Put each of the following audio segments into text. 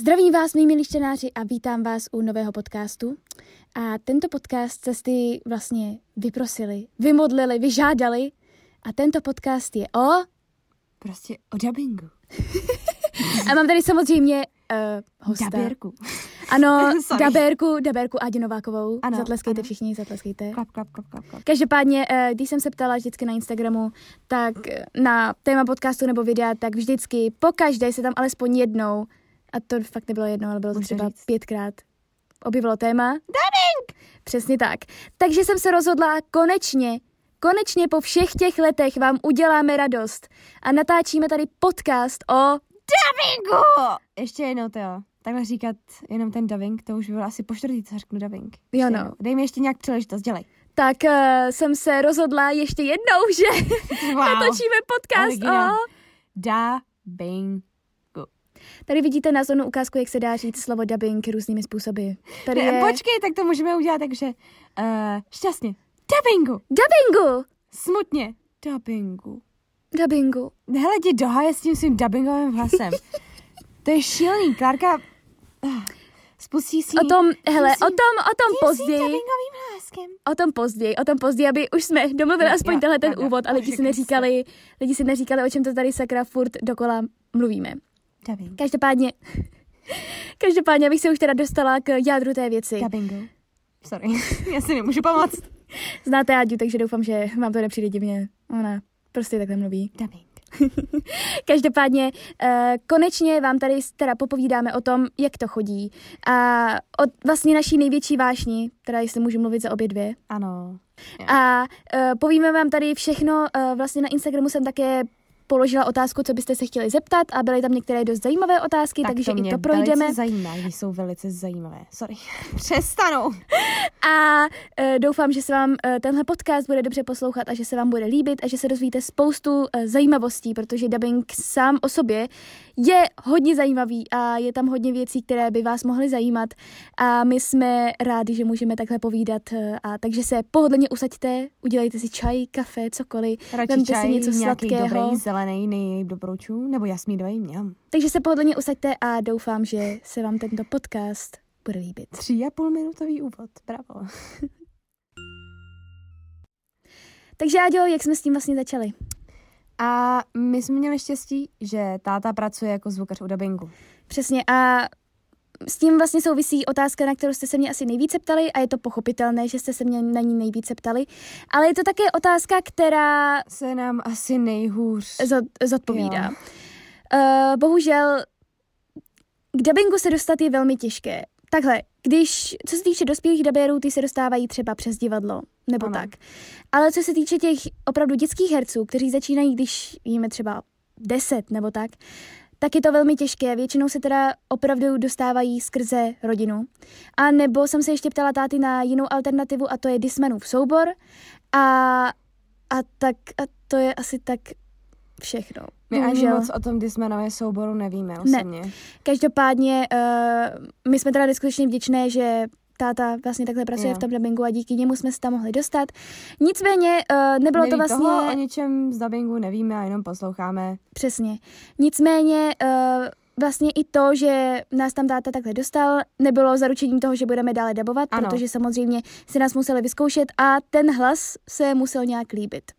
Zdravím vás, mý milí čtenáři, a vítám vás u nového podcastu. A tento podcast cesty vlastně vyprosili, vymodlili, vyžádali. A tento podcast je o... Prostě o dubbingu. A mám tady samozřejmě uh, hosta. Dabérku. Ano, dabérku, dabérku Adi Novákovou. Ano, zatleskejte ano. všichni, zatleskejte. Klap, klap, klap, klap, klap. Každopádně, eh, když jsem se ptala vždycky na Instagramu, tak na téma podcastu nebo videa, tak vždycky po každé se tam alespoň jednou, a to fakt nebylo jednou, ale bylo to třeba říct. pětkrát, objevilo téma. Dubbing! Přesně tak. Takže jsem se rozhodla konečně, konečně po všech těch letech vám uděláme radost a natáčíme tady podcast o Dubbingu! Ještě jednou to jo. Takhle říkat jenom ten dubbing, to už by bylo asi po čtvrtý, co řeknu dubbing. Jo, no. jednou. Dej mi ještě nějak příležitost, dělej. tak uh, jsem se rozhodla ještě jednou, že natočíme podcast Originál. o... Dubbing. Tady vidíte názornou ukázku, jak se dá říct slovo dubbing různými způsoby. Tady je... Počkej, tak to můžeme udělat takže uh, šťastně. Dubbingu. Dubbingu! Smutně. Dubbingu. Dubbingu. Hele, jdi do haje s tím svým dubbingovým hlasem. to je šílený. Klárka uh, spustí si... O tom, hele, o tom, o tom později, o tom později, o tom později, aby už jsme domluvili Jo, aspoň jo, tenhle ten úvod a lidi si neříkali, lidi si neříkali, o čem to tady sakra furt dokola mluvíme. Dubbing. Každopádně, každopádně, abych se už teda dostala k jádru té věci. Dubbingu. Sorry, já si nemůžu pomoct. Znáte Áďu, takže doufám, že vám to nepřijde divně. Ona prostě takhle mluví. Dubbing. Každopádně eh, konečně vám tady teda popovídáme o tom, jak to chodí. A o vlastně naší největší vášni, teda jestli můžu mluvit za obě dvě. Ano. A uh, povíme vám tady všechno. Uh, vlastně na Instagramu jsem také položila otázku, co byste se chtěli zeptat a byly tam některé dost zajímavé otázky, Tak takže to i to projdeme. velice zajímá, jsou velice zajímavé. Sorry. Přestanu. A uh, doufám, že se vám uh, tenhle podcast bude dobře poslouchat a že se vám bude líbit a že se dozvíte spoustu uh, zajímavostí, protože dubbing sám o sobě je hodně zajímavý a je tam hodně věcí, které by vás mohly zajímat a my jsme rádi, že můžeme takhle povídat uh, a takže se pohodlně usaďte, udělejte si čaj, kafe, cokoliv, Radši vemte čaj, si něco sladkého. dobrý, zelený, nej doporučuji, nebo jasmínový, mňam. Takže se pohodlně usaďte a doufám, že se vám tento podcast bude líbit. Tři a půl minutový úvod, bravo. Takže Áďo, jak jsme s tím vlastně začali? A my jsme měli štěstí, že táta pracuje jako zvukař u dubbingu. Přesně a s tím vlastně souvisí otázka, na kterou jste se mě asi nejvíce ptali a je to pochopitelné, že jste se mě na ní nejvíce ptali, ale je to také otázka, která Se nám asi nejhůř... zod- zodpovídá. Jo. Uh, bohužel k dubbingu se dostat je velmi těžké. Takhle, když, co se týče dospělých dabérů, ty se dostávají třeba přes divadlo, nebo Ano. tak. Ale co se týče těch opravdu dětských herců, kteří začínají, když jíme třeba 10 nebo tak, tak je to velmi těžké. Většinou se teda opravdu dostávají skrze rodinu. A nebo jsem se ještě ptala táty na jinou alternativu a to je Dismanův soubor. A, a tak a to je asi tak všechno. My ani moc o tom Dismanově souboru nevíme osobně. Ne. Každopádně uh, my jsme teda neskutečně vděčné, že táta vlastně takhle pracuje Jo. v tom dubbingu a díky němu jsme se tam mohli dostat. Nicméně uh, nebylo Neví to vlastně... toho o ničem z dubbingu nevíme a jenom posloucháme. Přesně. Nicméně uh, vlastně i to, že nás tam táta takhle dostal, nebylo zaručením toho, že budeme dále dabovat, Ano. protože samozřejmě si nás museli vyzkoušet a ten hlas se musel nějak líbit.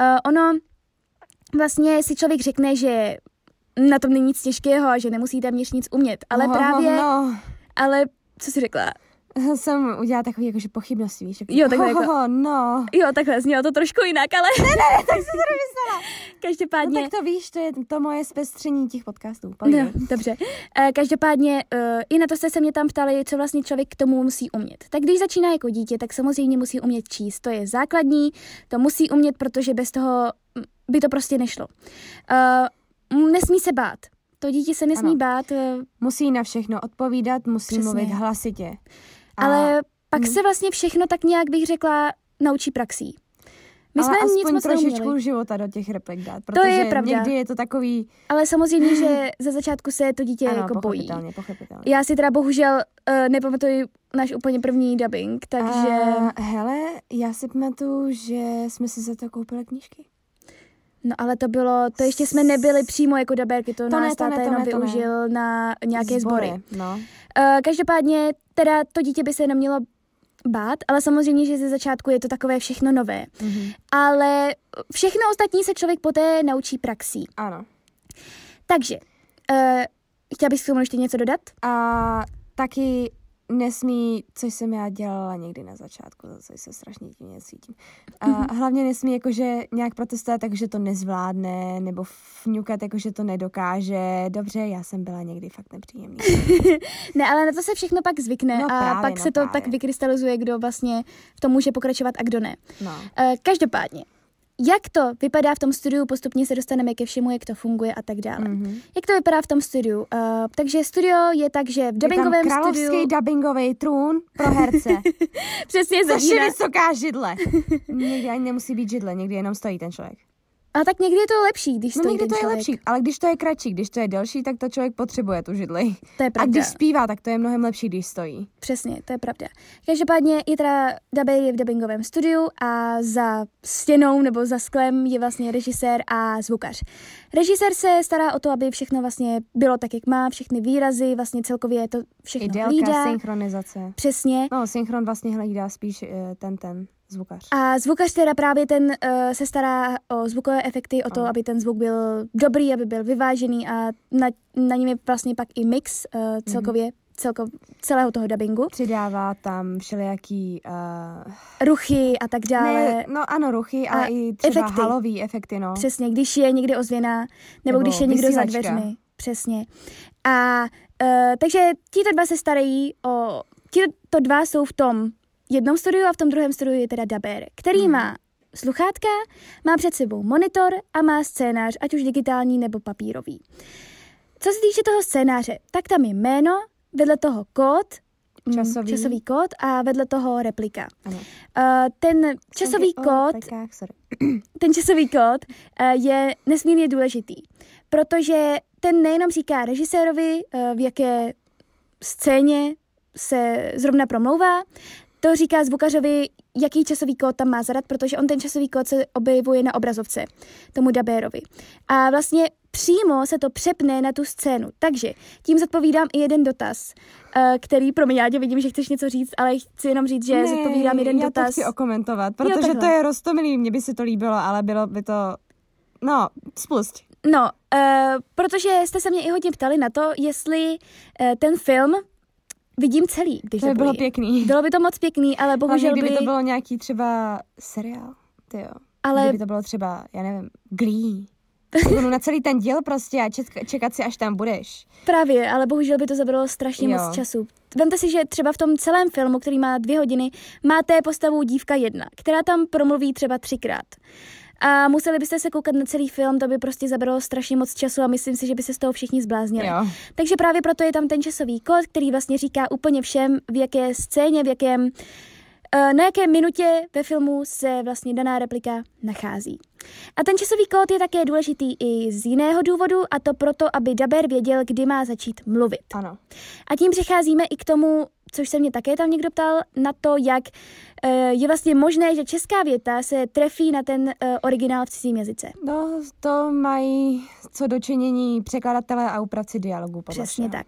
Uh, ono vlastně si člověk řekne, že na tom není nic těžkého a že nemusíte měř nic umět, ale no, právě, No, ale co jsi řekla? jsem udělala takový jakože pochybnost, víš? Jako, Jo, takhle jako- oh, no. Jo, takhle znělo to trošku jinak, ale Ne, ne, tak jsem to nemyslela. No každopádně... tak to víš, to je to moje zpestření těch podcastů. No, dobře. Eh, Každopádně eh, i na to jste se mě tam ptali, co vlastně člověk k tomu musí umět. Tak když začíná jako dítě, tak samozřejmě musí umět číst. To je základní, to musí umět, protože bez toho mm, by to prostě nešlo. Eh, Nesmí se bát. To dítě se nesmí Ano. bát, Musí na všechno odpovídat, musí Přesně. mluvit hlasitě. A- ale pak mm. se vlastně všechno tak nějak bych řekla naučí praxí. My ale jsme aspoň nic moc trošičku neuměli. života do těch replik dát, protože je pravda. někdy je to takový... Ale samozřejmě, že ze začátku se to dítě ano, jako bojí. pochopitelně, pochopitelně. Já si teda bohužel uh, nepamatuji náš úplně první dubbing, takže A, hele, já si pamatuju, že jsme si za to koupili knížky. No ale to bylo, to ještě jsme nebyli přímo jako dabérky, to, To to ne, nás to ne, táta to jenom ne, to ne. využil na nějaké sbory. No. Uh, každopádně teda to dítě by se nemělo bát, ale samozřejmě, že ze začátku je to takové všechno nové. Mhm. Ale všechno ostatní se člověk poté naučí praxí. Ano. Takže, uh, chtěla bych k tomu ještě něco dodat? A taky nesmí, což jsem já dělala někdy na začátku, za což se strašně divně cítím. A hlavně nesmí jakože nějak protestovat, takže to nezvládne, nebo fňukat, jakože to nedokáže. Dobře, já jsem byla někdy fakt nepříjemný. Ne, ale na to se všechno pak zvykne No a právě, pak no se to právě. tak vykrystalizuje, kdo vlastně v tom může pokračovat a kdo ne. No. Uh, každopádně, jak to vypadá v tom studiu, postupně se dostaneme ke všemu, jak to funguje a tak dále. Mhm. Jak to vypadá v tom studiu? Uh, takže studio je tak, že v Je tam dubbingovém královský studiu dubbingový trůn pro herce. přesně Což je vysoká židle. Někdy ani nemusí být židle, někdy jenom stojí ten člověk. A tak někdy je to lepší, když No stojí někdy to je člověk. lepší, ale když to je kratší, když to je delší, tak to člověk potřebuje tu židli. To je A pravda. když zpívá, tak to je mnohem lepší, když stojí. Přesně, to je pravda. Každopádně je teda dabér je v dubbingovém studiu a za stěnou nebo za sklem je vlastně režisér a zvukař. Režisér se stará o to, aby všechno vlastně bylo tak, jak má, všechny výrazy, vlastně celkově to I všechno délka, hlídá. synchronizace. Přesně. No, synchron vlastně hlídá spíš eh, ten, ten zvukař. A zvukař teda právě ten uh, se stará o zvukové efekty, o to, Ano. aby ten zvuk byl dobrý, aby byl vyvážený a na, na něm je vlastně pak i mix uh, celkově, celko, celého toho dubbingu. Přidává tam všelijaký... Uh, Ruchy a tak dále. ne, no ano, ruchy, ale A i třeba efekty. halový efekty, no. Přesně, když je někde ozvěna, nebo, Nebo když je někdo za dveřmi. Přesně. A uh, takže tito dva se starají o... Tito dva jsou v tom jednom studiu a v tom druhém studiu je teda dabér, který Mhm. má sluchátka, má před sebou monitor a má scénář, ať už digitální nebo papírový. Co se týče toho scénáře, tak tam je jméno, vedle toho kód, mm, Časový. časový kód a vedle toho replika. Ano. Uh, ten časový kód ten časový kód eh, je nesmírně důležitý, protože ten nejenom říká režisérovi, eh, v jaké scéně se zrovna promlouvá, to říká zvukařovi, jaký časový kód tam má zadat, protože on ten časový kód se objevuje na obrazovce, tomu dabérovi. A vlastně přímo se to přepne na tu scénu. Takže tím zodpovídám i jeden dotaz, eh, který, pro mě, já tě vidím, že chceš něco říct, ale chci jenom říct, že Ne, zodpovídám jeden já dotaz. to chci okomentovat, protože takhle. to je roztomilý, mně by se to líbilo, ale bylo by to... No, spust. No, uh, protože jste se mě i hodně ptali na to, jestli uh, ten film vidím celý, když To by bylo pěkný. Bylo by to moc pěkný, ale bohužel kdyby by... to bylo nějaký třeba seriál, ty jo. Ale Kdyby to bylo třeba, já nevím, Glee. Budu na celý ten díl prostě a čekat si, až tam budeš. právě, ale bohužel by to zabralo strašně Jo. moc času. Vemte si, že třeba v tom celém filmu, který má dvě hodiny, máte postavu dívka jedna, která tam promluví třeba třikrát. A museli byste se koukat na celý film, to by prostě zabralo strašně moc času a myslím si, že by se z toho všichni zbláznili. Jo. Takže právě proto je tam ten časový kód, který vlastně říká úplně všem, v jaké scéně, v jakém, eh, na jaké minutě ve filmu se vlastně daná replika nachází. A ten časový kód je také důležitý i z jiného důvodu, a to proto, aby daber věděl, kdy má začít mluvit. Ano. A tím přecházíme i k tomu, což se mě také tam někdo ptal, na to, jak eh, je vlastně možné, že česká věta se trefí na ten eh, originál v cizím jazyce. No, to mají co dočinění překladatelé a upravci dialogu. Podle Přesně všeho. tak.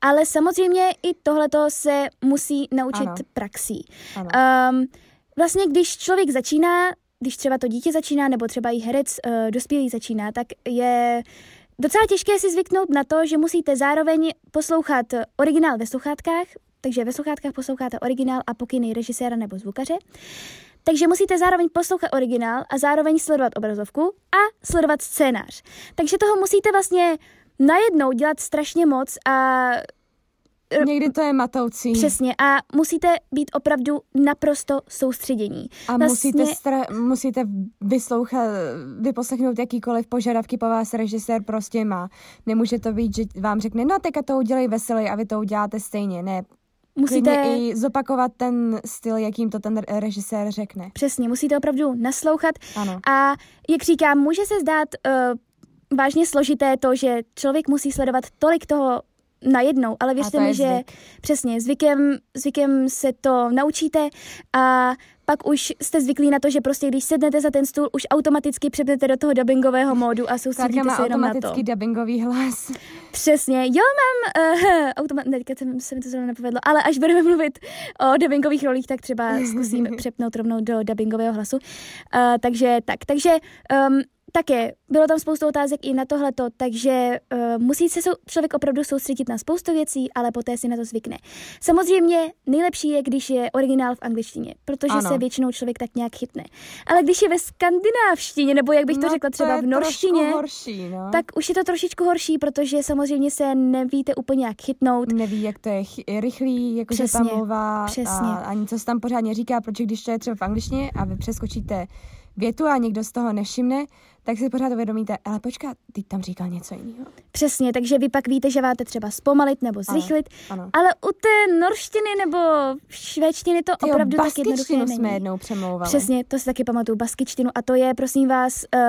Ale samozřejmě i tohleto se musí naučit Ano. praxí. Ano. Um, vlastně, když člověk začíná, když třeba to dítě začíná, nebo třeba i herec uh, dospělý začíná, tak je docela těžké si zvyknout na to, že musíte zároveň poslouchat originál ve sluchátkách, takže ve sluchátkách posloucháte originál a pokyny režiséra nebo zvukaře. Takže musíte zároveň poslouchat originál a zároveň sledovat obrazovku a sledovat scénář. Takže toho musíte vlastně najednou dělat strašně moc a Někdy to je matoucí. Přesně a musíte být opravdu naprosto soustředění. A Vlastně- musíte, stra- musíte vyslouchat, vyposlechnout jakýkoliv požadavky po vás režisér prostě má. Nemůže to být, že vám řekne, no teďka to udělej veselý a vy to uděláte stejně. Ne, Musíte, Klidně i zopakovat ten styl, jakým to ten re- režisér řekne. přesně, musíte opravdu naslouchat Ano. a jak říkám, může se zdát uh, vážně složité to, že člověk musí sledovat tolik toho najednou, ale věřte mi, že zvyk. přesně zvykem, zvykem se to naučíte a pak už jste zvyklí na to, že prostě když sednete za ten stůl, už automaticky přepnete do toho dubbingového módu a soustředíte se jenom na to. automatický dubbingový hlas. Přesně, jo, mám uh, automat, ne, teďka se, se mi to zrovna nepovedlo, ale až budeme mluvit o dubbingových rolích, tak třeba zkusím přepnout rovnou do dubbingového hlasu. Uh, takže tak, takže um, také bylo tam spoustu otázek i na tohleto, takže uh, musí se sou, člověk opravdu soustředit na spoustu věcí, ale poté si na to zvykne. Samozřejmě nejlepší je, když je originál v angličtině, protože Ano. se většinou člověk tak nějak chytne. Ale když je ve skandinávštině, nebo jak bych to no, řekla třeba to v norštině, horší, no. tak už je to trošičku horší, protože samozřejmě se nevíte úplně jak chytnout. neví, jak to je chy- rychlý, jakože ta Přesně, mluva přesně. a ani co se tam pořádně říká, protože když to je třeba v angličtině a vy přeskočíte větu a někdo z toho nevšimne, tak si pořád uvědomíte, ale počkat, ty tam říkal něco jiného. Přesně, takže vy pak víte, že máte třeba zpomalit nebo zrychlit, Ano. ale u té norštiny nebo švédštiny to Tyjo, opravdu tak jednoduché není. jsme jednou přemlouvali. Přesně, to si taky pamatuju, baskičtinu a to je, prosím vás, uh,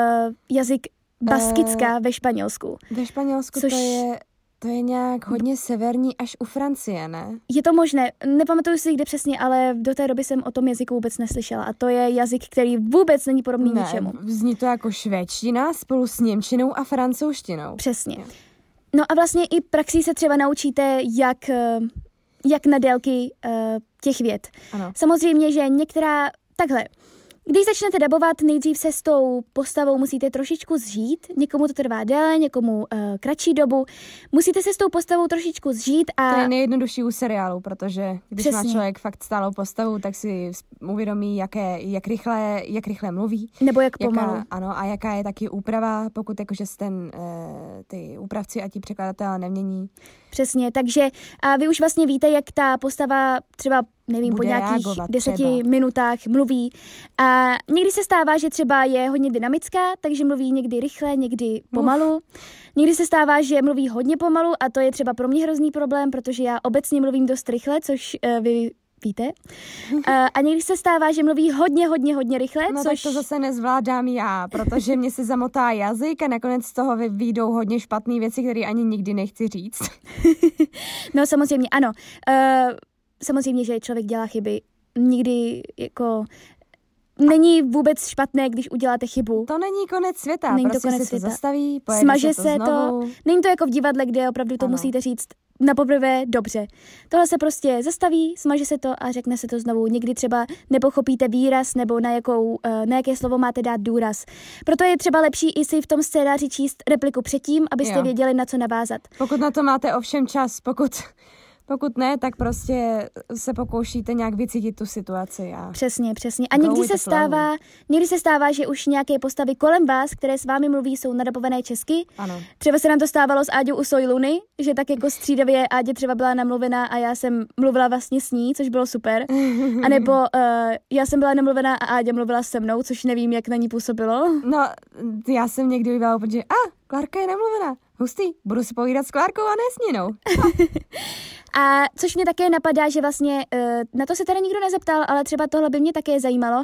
jazyk baskická ve Španělsku. Ve Španělsku Což- to je, to je nějak hodně severní až u Francie, ne? Je to možné, nepamatuju si kde přesně, ale do té doby jsem o tom jazyku vůbec neslyšela a to je jazyk, který vůbec není podobný ne, ničemu. zní to jako švédština spolu s němčinou a francouzštinou. Přesně. No a vlastně i praxí se třeba naučíte, jak, eh, jak na délky eh, těch vět. Ano. Samozřejmě, že některá... Takhle, když začnete dabovat, nejdřív se s tou postavou musíte trošičku zžít. Někomu to trvá déle, někomu uh, kratší dobu. Musíte se s tou postavou trošičku zžít a... To je nejjednodušší u seriálu, protože když má Přesně. člověk fakt stálou postavu, tak si uvědomí, jaké, jak, rychle, jak rychle mluví. Nebo jak pomalu. Jaká, ano, a jaká je taky úprava, pokud jakože se ten, e, ty úpravci a ti překladatelé nemění. Přesně, takže a vy už vlastně víte, jak ta postava třeba, nevím, po Bude nějakých reagovat deseti třeba. minutách mluví. A někdy se stává, že třeba je hodně dynamická, takže mluví někdy rychle, někdy pomalu. Někdy se stává, že mluví hodně pomalu a to je třeba pro mě hrozný problém, protože já obecně mluvím dost rychle, což uh, vy víte. A, a někdy se stává, že mluví hodně, hodně, hodně rychle, No což... tak to zase nezvládám já, protože mě se zamotá jazyk a nakonec z toho vy- vyjdou hodně špatné věci, které ani nikdy nechci říct. No samozřejmě, ano. Uh, samozřejmě, že člověk dělá chyby. Nikdy jako není vůbec špatné, když uděláte chybu. To není konec světa, Není to prostě konec se světa. to zastaví, Smaže se to se to, není to jako v divadle, kde opravdu to Ano. musíte říct na poprvé dobře. Tohle se prostě zastaví, smaže se to a řekne se to znovu. Někdy třeba nepochopíte výraz nebo na, jakou, eh, na jaké slovo máte dát důraz. Proto je třeba lepší i si v tom scénáři číst repliku předtím, abyste Jo. věděli, na co navázat. Pokud na to máte ovšem čas, pokud, pokud ne, tak prostě se pokoušíte nějak vycítit tu situaci. A... Přesně, přesně. A někdy se stává, někdy se stává, že už nějaké postavy kolem vás, které s vámi mluví, jsou nadabované česky. Ano. Třeba se nám to stávalo s Áďou u Sojluny, že tak jako střídavě Ádě třeba byla namluvená a já jsem mluvila vlastně s ní, což bylo super. A nebo uh, já jsem byla namluvená a Áďa mluvila se mnou, což nevím, jak na ní působilo. No, já jsem někdy úplně, že a, Klárka je nemluvená. Hustý, budu si povídat s Klárkou a ne s Ninou. A což mě také napadá, že vlastně, uh, na to se tady nikdo nezeptal, ale třeba tohle by mě také zajímalo,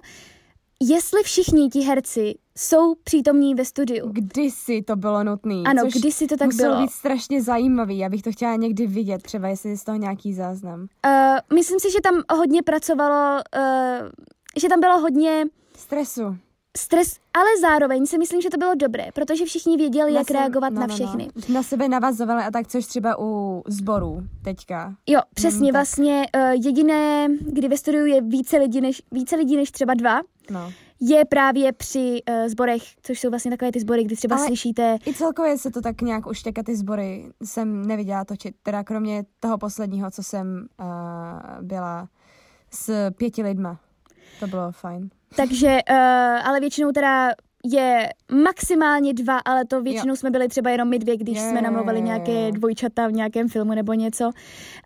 jestli všichni ti herci jsou přítomní ve studiu. Kdysi to bylo nutné. Ano, kdysi to tak muselo bylo. být strašně zajímavý. Já bych to chtěla někdy vidět, třeba jestli je z toho nějaký záznam. Uh, myslím si, že tam hodně pracovalo, uh, že tam bylo hodně Stresu. Stres, ale zároveň si myslím, že to bylo dobré, protože všichni věděli, jak se- reagovat no, na no, všechny. No. Na sebe navazovali a tak, což třeba u sborů teďka. Jo, přesně, tak. vlastně uh, jediné, kdy ve studiu je více lidí než, více lidí než třeba dva, No. je právě při uh, sborech, což jsou vlastně takové ty sbory, kdy třeba Ale- slyšíte, I celkově se to tak nějak už teďka ty sbory jsem neviděla točit. Teda kromě toho posledního, co jsem uh, byla s pěti lidma. To bylo fajn. Takže, uh, ale většinou teda je maximálně dva, ale to většinou jsme byli třeba jenom my dvě, když Jo, jsme jo, namlouvali jo, jo. nějaké dvojčata v nějakém filmu nebo něco.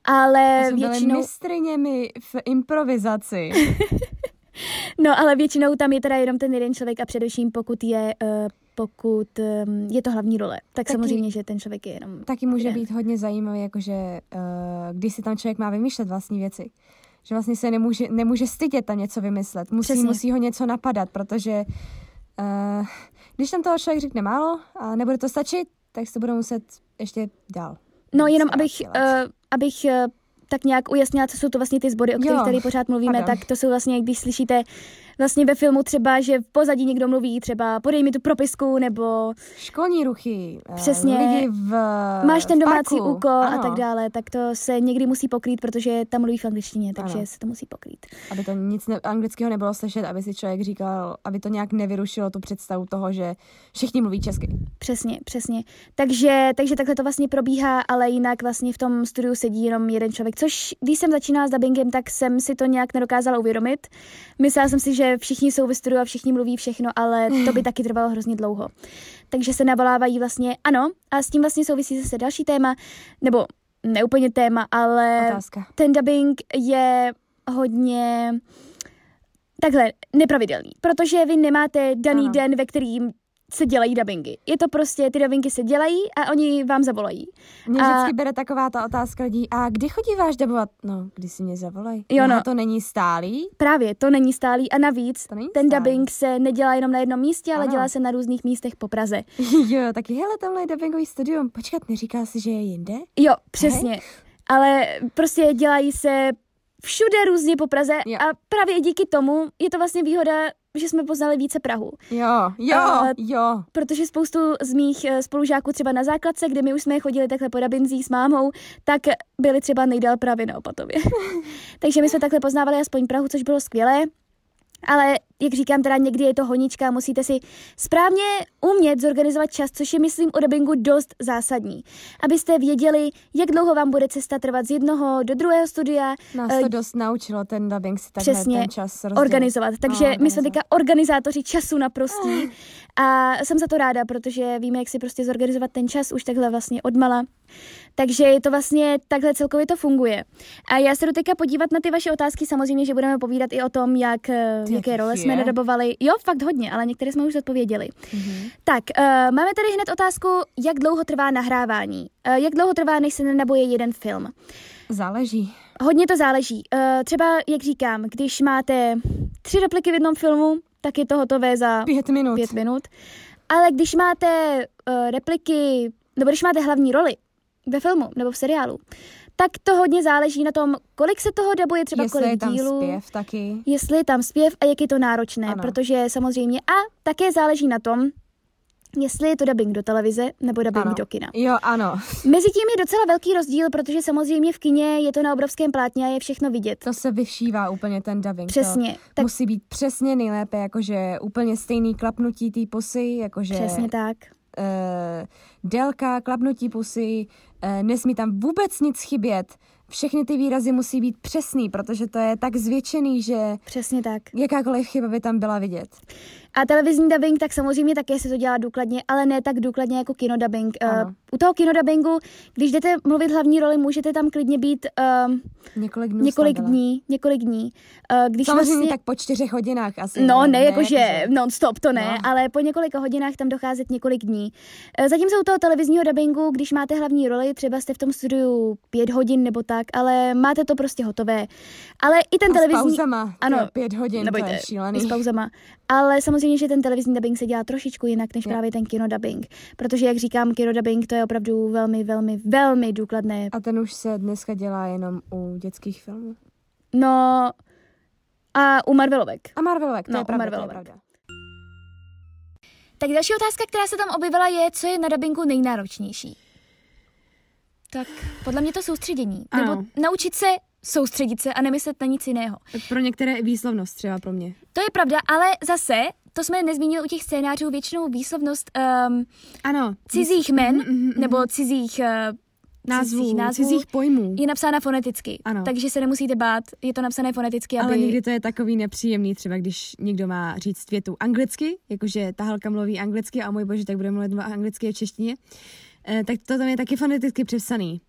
Ale jsme byli většinou... mistriněmi v improvizaci. No, ale většinou tam je teda jenom ten jeden člověk a především pokud je, uh, pokud um, je to hlavní role, tak Taky- samozřejmě, že ten člověk je jenom... Taky může jeden. být hodně zajímavý, jakože uh, když si tam člověk má vymýšlet vlastní věci. Že vlastně se nemůže, nemůže stydět tam něco vymyslet. Musí, Přesně. musí ho něco napadat, protože uh, když tam toho člověk řekne málo a nebude to stačit, tak se bude muset ještě dál. No jenom abych, uh, abych uh, tak nějak ujasnila, co jsou to vlastně ty sbory, o kterých Jo, tady pořád mluvíme, pardon. tak to jsou vlastně, když slyšíte vlastně ve filmu třeba, že v pozadí někdo mluví třeba podej mi tu propisku, nebo Školní ruchy, eh, Přesně. lidi v máš ten v domácí parku. úkol a ano, tak dále, tak to se někdy musí pokrýt, protože tam mluví v angličtině, takže Ano. se to musí pokrýt. Aby to nic ne- anglického nebylo slyšet, aby si člověk říkal, aby to nějak nevyrušilo tu představu toho, že všichni mluví česky. Přesně, přesně. Takže, takže takhle to vlastně probíhá, ale jinak vlastně v tom studiu sedí jenom jeden člověk, což když jsem začínala s dubbingem, tak jsem si to nějak nedokázala uvědomit. Myslela jsem si, že všichni jsou ve studiu a všichni mluví všechno, ale to by taky trvalo hrozně dlouho. Takže se navolávají vlastně, ano, a s tím vlastně souvisí zase další téma, nebo neúplně téma, ale Otázka. ten dubbing je hodně takhle nepravidelný, protože vy nemáte daný Ano. den, ve kterým se dělají dubbingy. Je to prostě, ty dubbingy se dělají a oni vám zavolají. Mě A- vždycky bere taková ta otázka lidí, a kdy chodí váš dabovat? No, když si mě zavolají. Jo, no. to není stálý? Právě, to není stálý a navíc To není ten stálý. dubbing se nedělá jenom na jednom místě, ale Ano. dělá se na různých místech po Praze. jo, taky hele, tamhle je dubbingový studium. Počkat, neříká si, že je jinde? Jo, přesně. Ale prostě dělají se všude různě po Praze Jo. a právě díky tomu je to vlastně výhoda, že jsme poznali více Prahu. Jo, jo, A- jo. Protože spoustu z mých eh, spolužáků třeba na základce, kde my už jsme chodili takhle po Dabinzí s mámou, tak byli třeba nejdál právě na Opatově. Takže my jsme takhle poznávali aspoň Prahu, což bylo skvělé. Ale jak říkám, teda někdy je to honička, musíte si správně umět zorganizovat čas, což je, myslím, u dubbingu dost zásadní. Abyste věděli, jak dlouho vám bude cesta trvat z jednoho do druhého studia, Nás to dost naučilo, ten dubbing si takhle přesně ten čas rozdělit. organizovat. Takže No, my jsme teďka organizátoři času naprostí a jsem za to ráda, protože víme, jak si prostě zorganizovat ten čas už takhle vlastně odmala. Takže je to vlastně takhle celkově to funguje. A já se jdu teďka podívat na ty vaše otázky, samozřejmě, že budeme povídat i o tom, jak, eh, jaké role jsme je? nadabovali. Jo, fakt hodně, ale některé jsme už odpověděli. Mhm. Tak, uh, máme tady hned otázku, jak dlouho trvá nahrávání. Uh, jak dlouho trvá, než se nenaboje jeden film. Záleží. Hodně to záleží. Uh, třeba, jak říkám, když máte tři repliky v jednom filmu, tak je to hotové za Pět minut. pět minut. Ale když máte uh, repliky, nebo když máte hlavní roli ve filmu nebo v seriálu, tak to hodně záleží na tom, kolik se toho dabuje, třeba Jestli kolik je tam dílů, zpěv taky. jestli je tam zpěv a jak je to náročné, Ano. protože samozřejmě a také záleží na tom, jestli je to dubbing do televize nebo dubbing Ano. do kina. Jo, ano. Mezi tím je docela velký rozdíl, protože samozřejmě v kině je to na obrovském plátně a je všechno vidět. To se vyšívá úplně ten dubbing. Přesně. To Tak musí být přesně nejlépe, jakože úplně stejný klapnutí té pusy, jakože přesně tak. eh, délka, klapnutí pusy, nesmí tam vůbec nic chybět. Všechny ty výrazy musí být přesný, protože to je tak zvětšený, že Přesně tak. jakákoliv chyba by tam byla vidět. A televizní dubbing, tak samozřejmě také se to dělá důkladně, ale ne tak důkladně jako kinodubbing. Uh, u toho kinodubbingu, když jdete mluvit hlavní roli, můžete tam klidně být uh, Několik dnů několik dní, několik dní. Uh, když Samozřejmě vlastně, tak po čtyřech hodinách asi. No, ne, jakože non-stop, to ne, No. ale po několika hodinách tam docházet několik dní. Eh, Zatímco u toho televizního dubbingu, když máte hlavní roli, třeba jste v tom studiu pět hodin nebo tak, ale máte to prostě hotové. Ale i ten A s televizní... pauzama, Ano, pět hodin, to je šílený. s pauzama. Ale samozřejmě, že ten televizní dubbing se dělá trošičku jinak než Jo. právě ten kinodubbing. Protože, jak říkám, kinodubbing to je opravdu velmi, velmi, velmi důkladné. A ten už se dneska dělá jenom u dětských filmů. No a u Marvelovek. A Marvelovek, to No, je pravda, to je Marvelovek. pravda. Tak další otázka, která se tam objevila, je, co je na dubbingu nejnáročnější. Tak podle mě to soustředění. Ano. Nebo naučit se soustředit se a nemyslet na nic jiného. Pro některé výslovnost třeba pro mě. To je pravda, ale zase, to jsme nezmínili u těch scénářů, většinou výslovnost um, Ano. cizích men Mhm, mhm, mhm. nebo cizích uh, Názvů, cizích, názvů cizích pojmů. je napsána foneticky. Ano. Takže se nemusíte bát, je to napsané foneticky, aby... Ale někdy to je takový nepříjemný, třeba když někdo má říct větu anglicky, jakože ta Halka mluví anglicky a můj bože, tak bude mluvit anglicky v češtině, eh, tak to tam je taky foneticky přepsaný.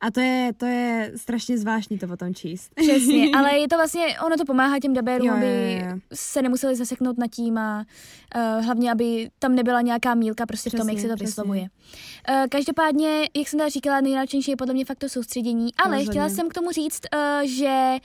A to je, to je strašně zvláštní to potom číst. Přesně, ale je to vlastně, ono to pomáhá těm dabérům, Jo, jo, aby se nemuseli zaseknout nad tím a uh, hlavně, aby tam nebyla nějaká mílka prostě v tom, Přesně, jak se to přesně. vyslovuje. Uh, každopádně, jak jsem tady říkala, nejnáročnější je podle mě fakt to soustředění, ale Rozhodně. chtěla jsem k tomu říct, uh, že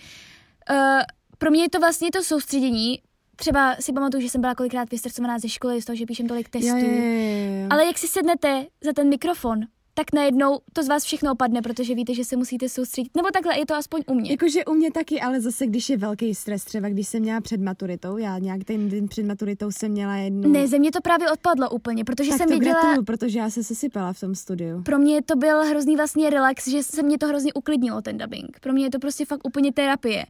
uh, pro mě je to vlastně to soustředění, třeba si pamatuju, že jsem byla kolikrát vystresovaná ze školy z toho, že píšem tolik testů, jo, jo, jo, jo. ale jak si sednete za ten mikrofon tak najednou to z vás všechno opadne, protože víte, že se musíte soustředit. Nebo takhle, je to aspoň u mě. Jakože u mě taky, ale zase, když je velký stres, třeba když jsem měla před maturitou, já nějak ten den před maturitou jsem měla jednu... Ne, ze mě to právě odpadlo úplně, protože tak jsem to věděla... gratuluju, protože já se sesypala v tom studiu. Pro mě to byl hrozný vlastně relax, že se mě to hrozně uklidnilo, ten dubbing. Pro mě je to prostě fakt úplně terapie.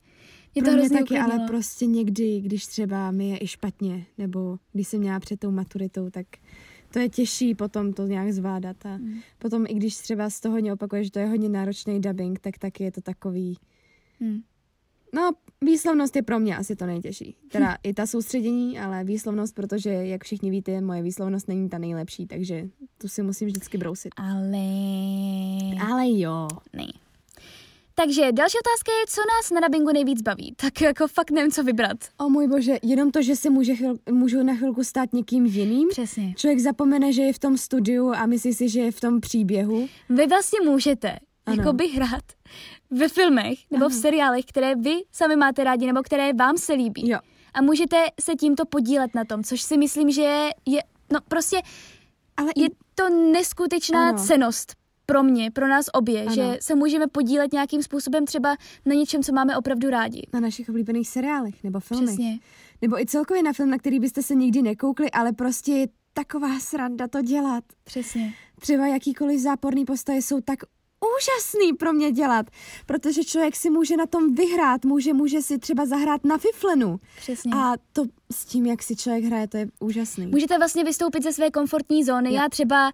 Mě Pro to mě hrozně taky, uklidnilo. ale prostě někdy, když třeba mi je i špatně, nebo když jsem měla před tou maturitou, tak to je těžší potom to nějak zvládat. A Mm. potom i když třeba z toho hodně opakuješ, že to je hodně náročný dubbing, tak taky je to takový... Hmm. No, výslovnost je pro mě asi to nejtěžší. Teda i ta soustředění, ale výslovnost, protože, jak všichni víte, moje výslovnost není ta nejlepší, takže tu si musím vždycky brousit. Ale... Ale jo. Ne. Takže další otázka je, co nás na dubbingu nejvíc baví. Tak jako fakt nevím, co vybrat. O můj bože, jenom to, že si může chvil, můžu na chvilku stát někým jiným, Přesně. Člověk zapomene, že je v tom studiu a myslí si, že je v tom příběhu. Vy vlastně můžete Ano. jako by hrát ve filmech nebo v seriálech, které vy sami máte rádi nebo které vám se líbí. Jo. A můžete se tímto podílet na tom, což si myslím, že je, je no prostě Ale je to neskutečná Ano. cenost pro mě, pro nás obě, Ano. že se můžeme podílet nějakým způsobem třeba na něčem, co máme opravdu rádi. na našich oblíbených seriálech nebo filmech. Přesně. Nebo i celkově na film, na který byste se nikdy nekoukli, ale prostě je taková sranda to dělat. Přesně. Třeba jakýkoliv záporný postavy jsou tak úžasný pro mě dělat, protože člověk si může na tom vyhrát, může, může si třeba zahrát na fiflenu. Přesně. A to s tím, jak si člověk hraje, to je úžasný. Můžete vlastně vystoupit ze své komfortní zóny. Jo. Já třeba,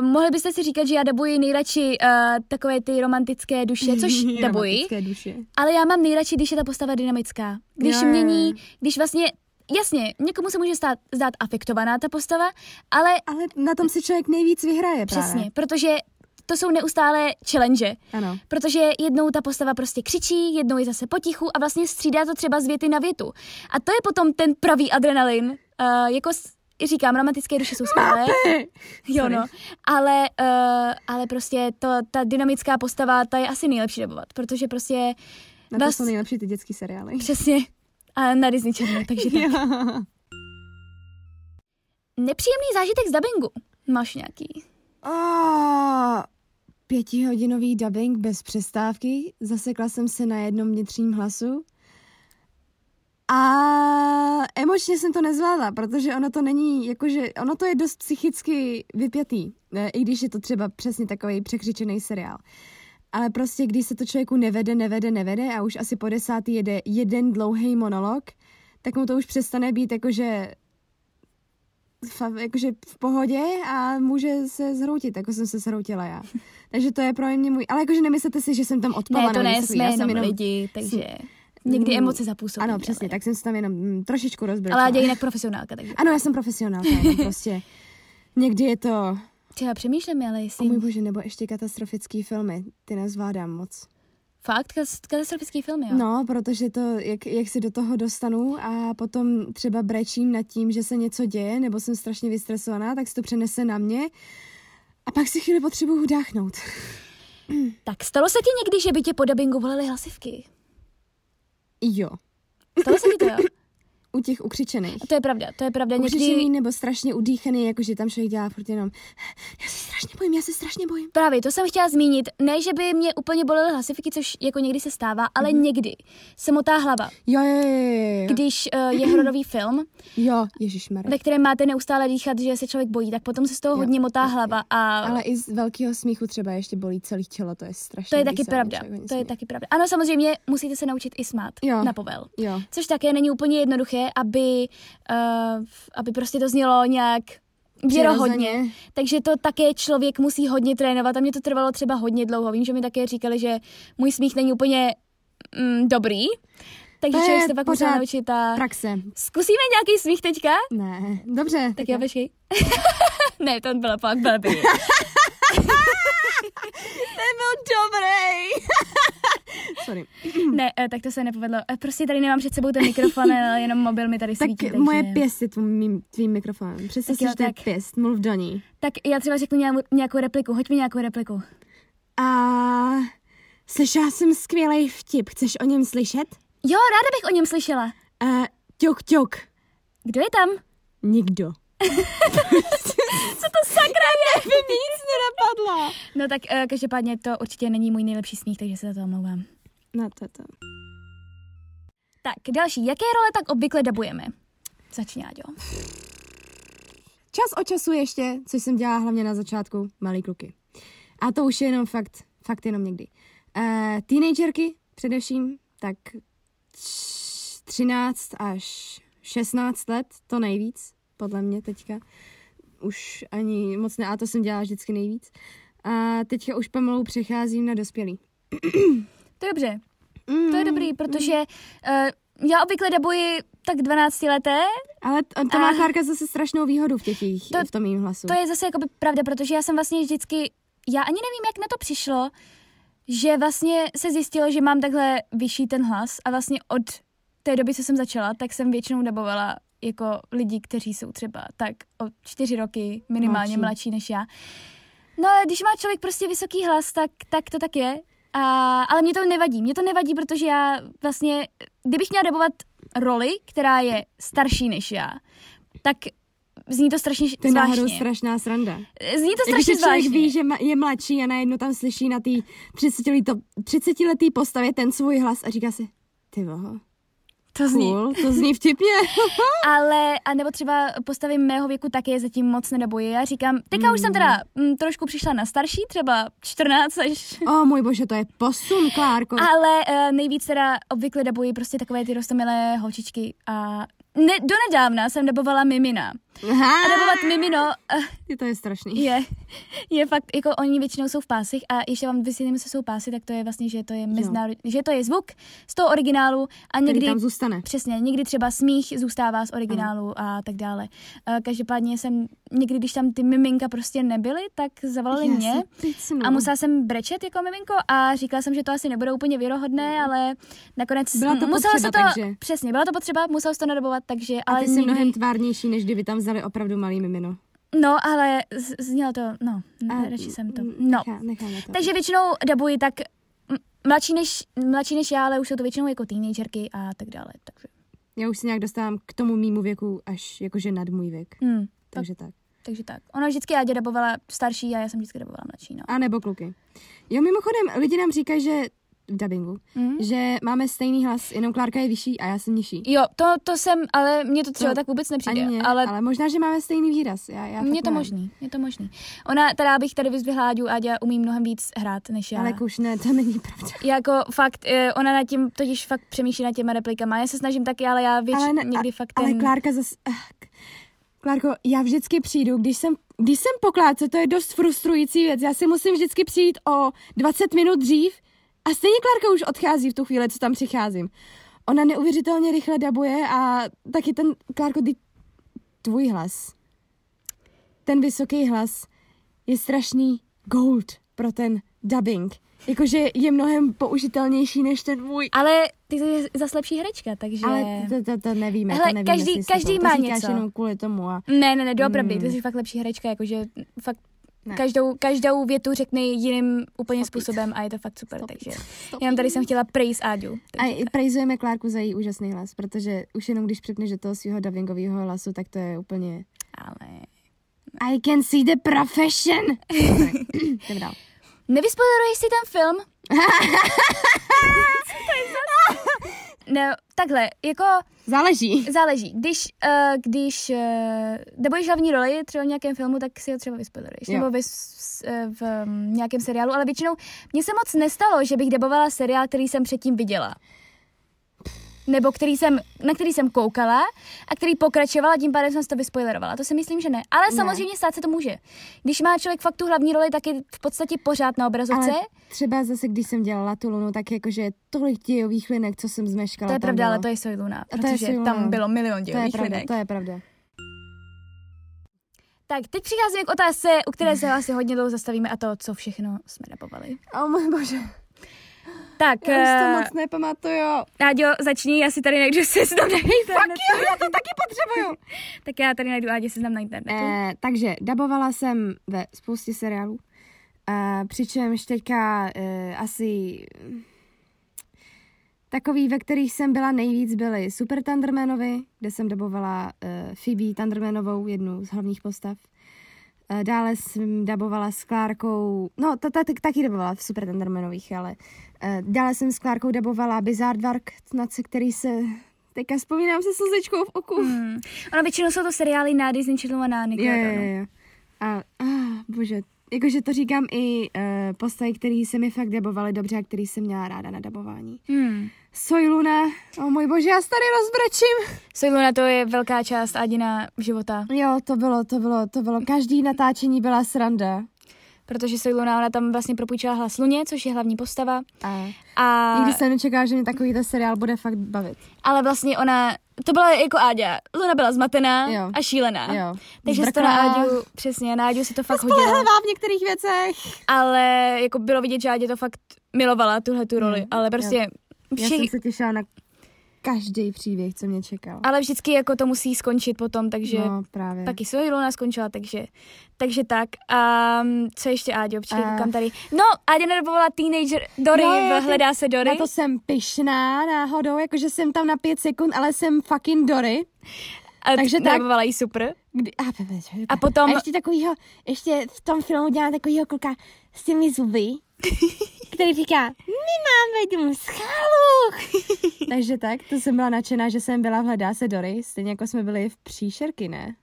uh, mohli byste si říkat, že já dabuji nejradši uh, takové ty romantické duše, což dabuji, Romantické duše. ale já mám nejradši, když je ta postava dynamická. Když Jo, mění, když vlastně, jasně, někomu se může stát, zdát afektovaná ta postava, ale Ale na tom si člověk nejvíc vyhraje právě. přesně, protože to jsou neustále challenge. Ano. Protože jednou ta postava prostě křičí, jednou je zase potichu a vlastně střídá to třeba z věty na větu. A to je potom ten pravý adrenalin. Uh, jako s- říkám, romantické duše jsou skvělé. Jo no, ale, uh, ale prostě to, ta dynamická postava, ta je asi nejlepší dobovat, protože prostě Na to Vás- jsou nejlepší ty dětský seriály. přesně a na Disney Channel, takže tak. Nepříjemný zážitek z dubbingu. Máš nějaký? Oh, pětihodinový dubbing bez přestávky. Zasekla jsem se na jednom vnitřním hlasu. A emočně jsem to nezvládla, protože ono to není, jakože, ono to je dost psychicky vypjatý, ne? i když je to třeba přesně takový překřičený seriál. Ale prostě, když se to člověku nevede, nevede, nevede a už asi po desátý jede jeden dlouhý monolog, tak mu to už přestane být jakože jakože v pohodě a může se zhroutit, jako jsem se zhroutila já. Takže to je pro mě můj, ale jakože nemyslete si, že jsem tam odpala. Ne, to ne, jsme. Já jenom lidi, takže někdy Mm, emoce zapůsobí. Ano, přesně, ale, tak jsem se tam jenom mm, trošičku rozbrečela. ale já jinak profesionálka, takže. Ano, já jsem profesionálka, jenom prostě někdy je to, Třeba přemýšlím, ale o jestli... můj bože, nebo ještě katastrofický filmy, ty nezvládám moc. Fakt? Katastrofický film, jo? No, protože to, jak, jak si do toho dostanu a potom třeba brečím nad tím, že se něco děje, nebo jsem strašně vystresovaná, tak se to přenese na mě a pak si chvíli potřebuju udáchnout. Tak stalo se ti někdy, že by tě po dubbingu volily hlasivky? Jo, Stalo se ti to, jo? u těch ukřičených. A to je pravda, to je pravda. Ukřičený Někdy nebo strašně udýchaný, jakože tam člověk dělá furt jenom já se strašně bojím, já se strašně bojím. Právě, to jsem chtěla zmínit. Ne, že by mě úplně bolely hlasivky, což jako někdy se stává, ale Mhm. někdy se motá hlava. Jo, jo, jo, jo. Když uh, je hororový film, Jo, ježišmarja. ve kterém máte neustále dýchat, že se člověk bojí, tak potom se z toho Jo, hodně motá jo, hlava a Ale i z velkého smíchu třeba ještě bolí celý tělo, to je strašně. to je taky pravda. To je taky pravda. Ano, samozřejmě musíte se naučit i smát Jo. na povel. Jo. Což také není úplně jednoduché, aby, uh, aby prostě to znělo nějak věrohodně. Takže to také člověk musí hodně trénovat a mě to trvalo třeba hodně dlouho. Vím, že mi také říkali, že můj smích není úplně mm, dobrý, takže To člověk se pak musel naučit a... Praxe. Zkusíme nějaký smích teďka? Ne, dobře. Tak jo, počkej. ne, to bylo pak blbý. Ten byl dobrý. Sorry. ne, eh, tak to se nepovedlo. Eh, Prostě tady nemám před sebou ten mikrofon, ale jenom mobil mi tady Tak svítí. takže... moje pěst je tvým, tvým mikrofonem. Tak jo, že to je tak. pěst, mluv do ní. Tak já třeba řeknu nějakou, repliku. Hoď mi nějakou repliku. A slyšela jsem skvělý vtip. Chceš o něm slyšet? Jo, ráda bych o něm slyšela. A ťuk, ťuk. Kdo je tam? Nikdo. Je? mi nic dopadla. No tak uh, každopádně to určitě není můj nejlepší smích, takže se za to omlouvám. No to to. Tak, další. Jaké role tak obvykle dabujeme? Začni, Áďo. Čas od času ještě, což jsem dělala hlavně na začátku, malý kluky. A to už je jenom fakt, fakt jenom někdy. Uh, teenagerky především, tak 13 až 16 let, to nejvíc, podle mě teďka. Už ani moc ne, a to jsem dělala vždycky nejvíc. A teďka už pomalu přecházím na dospělý. To je dobře. Mm, to je dobrý, protože uh, já obvykle dabuji tak 12 leté. Ale to, to má Klárka zase strašnou výhodu v, těch jejich, to, v tom jejím hlasu. To je zase jakoby pravda, protože já jsem vlastně vždycky, já ani nevím, jak na to přišlo, že vlastně se zjistilo, že mám takhle vyšší ten hlas a vlastně od té doby, co jsem začala, tak jsem většinou dabovala jako lidi, kteří jsou třeba tak o čtyři roky minimálně mladší, mladší než já. No ale když má člověk prostě vysoký hlas, tak, tak to tak je. A, ale mě to nevadí. Mě to nevadí, protože já vlastně, kdybych měla dabovat roli, která je starší než já, tak zní to strašně To je náhodou strašná sranda. Zní to strašně Když člověk ví, že je mladší a najednou tam slyší na té 30 letý, 30 letý postavě ten svůj hlas a říká si, ty voho, to zní. Cool, to zní vtipně. Ale, a nebo třeba postavy mého věku taky zatím moc nebojí. Já říkám, teďka mm. už jsem teda m, mm, trošku přišla na starší, třeba 14 až... O oh, můj bože, to je posun, Klárko. Ale uh, nejvíc teda obvykle dabují prostě takové ty rostomilé holčičky a ne, donedávna jsem dabovala Mimina. Aha. A dabovat Mimino... Je to je strašný. Je, je fakt, jako oni většinou jsou v pásech a ještě vám vysvětlím, co jsou pásy, tak to je vlastně, že to je mezinárod, že to je zvuk z toho originálu a někdy... Který tam zůstane. Přesně, někdy třeba smích zůstává z originálu a tak dále. Uh, každopádně jsem, někdy, když tam ty miminka prostě nebyly, tak zavolali Já mě a musela jsem brečet jako miminko a říkala jsem, že to asi nebude úplně věrohodné, ale nakonec byla to muselo potřeba, se to, takže... přesně, byla to potřeba, musel se to nadobovat, takže... A ale ty jsi nikdy... mnohem tvárnější, než kdyby tam vzali opravdu malý mimino. No, ale znělo to, no, a, radši jsem to. No. Nechá, to. Takže většinou dabuji tak mladší než, mladší než já, ale už jsou to většinou jako teenagerky a tak dále. Takže. Já už se nějak dostávám k tomu mýmu věku až jakože nad můj věk. Hmm, takže tak. tak. Takže tak. Ona vždycky já dabovala starší a já jsem vždycky dabovala mladší. No. A nebo kluky. Jo, mimochodem, lidi nám říkají, že dubbingu, mm. že máme stejný hlas, jenom Klárka je vyšší a já jsem nižší. Jo, to, to jsem, ale mně to třeba to, tak vůbec nepřijde. Ani mě, ale... ale možná, že máme stejný výraz. Já, já mně to nevím. možný, je to možný. Ona, teda bych tady vyzvihla Áďu, Áďa umí mnohem víc hrát než já. Ale už ne, to není pravda. Jako fakt, eh, ona nad tím totiž fakt přemýšlí nad těma replikama. Já se snažím taky, ale já většinou někdy fakt ten... Ale Klárka zase... Klárko, já vždycky přijdu, když jsem, když jsem pokládce, to je dost frustrující věc. Já si musím vždycky přijít o 20 minut dřív, a stejně Klárka už odchází v tu chvíli, co tam přicházím. Ona neuvěřitelně rychle dabuje a taky ten, Klárko, ty, tvůj hlas, ten vysoký hlas je strašný gold pro ten dubbing. Jakože je mnohem použitelnější než ten můj. Ale ty jsi zase lepší herečka, takže... Ale to, to, to nevíme, Hele, to nevíme každý, každý má to něco. jenom kvůli tomu a... Ne, ne, ne, doopravdy, mm. ty jsi fakt lepší herečka, jakože fakt Každou, každou větu řekne jiným úplně Stop způsobem a je to fakt super, Stop takže Stop jenom tady jsem chtěla praise Áďu. A prejzujeme Klárku za její úžasný hlas, protože už jenom když přepneš do toho svého dubbingového hlasu, tak to je úplně... Ale... I can see the profession! Jdem dál. Nevyspoileruješ si ten film? ne, takhle, jako... Záleží. Záleží. Když, uh, když uh, dabuješ hlavní roli třeba v nějakém filmu, tak si ho třeba vyspoileruješ. Nebo v, v um, nějakém seriálu, ale většinou mně se moc nestalo, že bych dabovala seriál, který jsem předtím viděla nebo který jsem, na který jsem koukala a který pokračoval a tím pádem jsem to vyspoilerovala. To si myslím, že ne. Ale ne. samozřejmě stát se to může. Když má člověk fakt tu hlavní roli, tak je v podstatě pořád na obrazovce. Ale třeba zase, když jsem dělala tu Lunu, tak jakože tolik dějových linek, co jsem zmeškala. To je pravda, bylo. ale to je Soy Luna, protože je tam bylo milion dějových to je pravda, linek. To je pravda. Tak, teď přicházíme k otázce, u které se asi hodně dlouho zastavíme a to, co všechno jsme napovali. O oh, můj bože. Tak. Já už to uh, moc nepamatuju. Áďo, začni, já si tady najdu seznam na internetu. Fuck you, já to taky potřebuju. tak já tady najdu Ádě seznam na internetu. Eh, takže dabovala jsem ve spoustě seriálů. Eh, přičemž teďka eh, asi takový, ve kterých jsem byla nejvíc, byly Super Thundermanovi, kde jsem dabovala uh, Phoebe Thundermanovou, jednu z hlavních postav. Eh, Dále jsem dabovala s Klárkou, no ta, ta, ta, taky dabovala v Super Tendermanových, ale uh, dále jsem s Klárkou dabovala Bizarre Dark, na co- který se teďka vzpomínám se slzečkou v oku. Hmm. Ono většinou jsou to seriály na Disney Channel a na Nickelodeonu. jo, jo. A, ah, bože, jakože to říkám i uh, postavy, který se mi fakt dabovaly dobře a který jsem měla ráda na dabování. Hmm. Soy Luna, o oh můj bože, já se tady rozbrečím. Soyluna to je velká část Adina života, Jo, to bylo, to bylo, to bylo, každý natáčení byla sranda. protože Soyluna, ona tam vlastně propůjčila hlas Luně, což je hlavní postava. A A, nikdy jsem nečekala, že mě takovýhle seriál bude fakt bavit. ale vlastně ona, to byla jako Áďa. Luna byla zmatená Jo. a šílená. Jo. Takže to na. Áďu, přesně, na Áďu si to fakt hodilo. Spolehlivá v některých věcech. Ale jako bylo vidět, že Ádě to fakt milovala, tuhle tu roli. Mm, ale prostě Já vše, jsem se těšila na každý příběh, co mě čekal. ale vždycky jako to musí skončit potom, takže No, právě. taky svoji Luna skončila, takže, takže tak. A um, co ještě, Áďo, počkej, A- koukám tady. No, Ádě nedobovala teenager Dory, ty- Hledá se Dory. Na to jsem pyšná náhodou, jakože jsem tam na pět sekund, ale jsem fucking Dory. A takže tak- jí super. Kdy, a, A potom- a ještě takovýho, ještě v tom filmu dělá takovýho kluka s těmi zuby, který říká, my máme dům schalu. Takže tak, to jsem byla nadšená, že jsem byla v Hledá se Dory, stejně jako jsme byli v Příšerky, ne?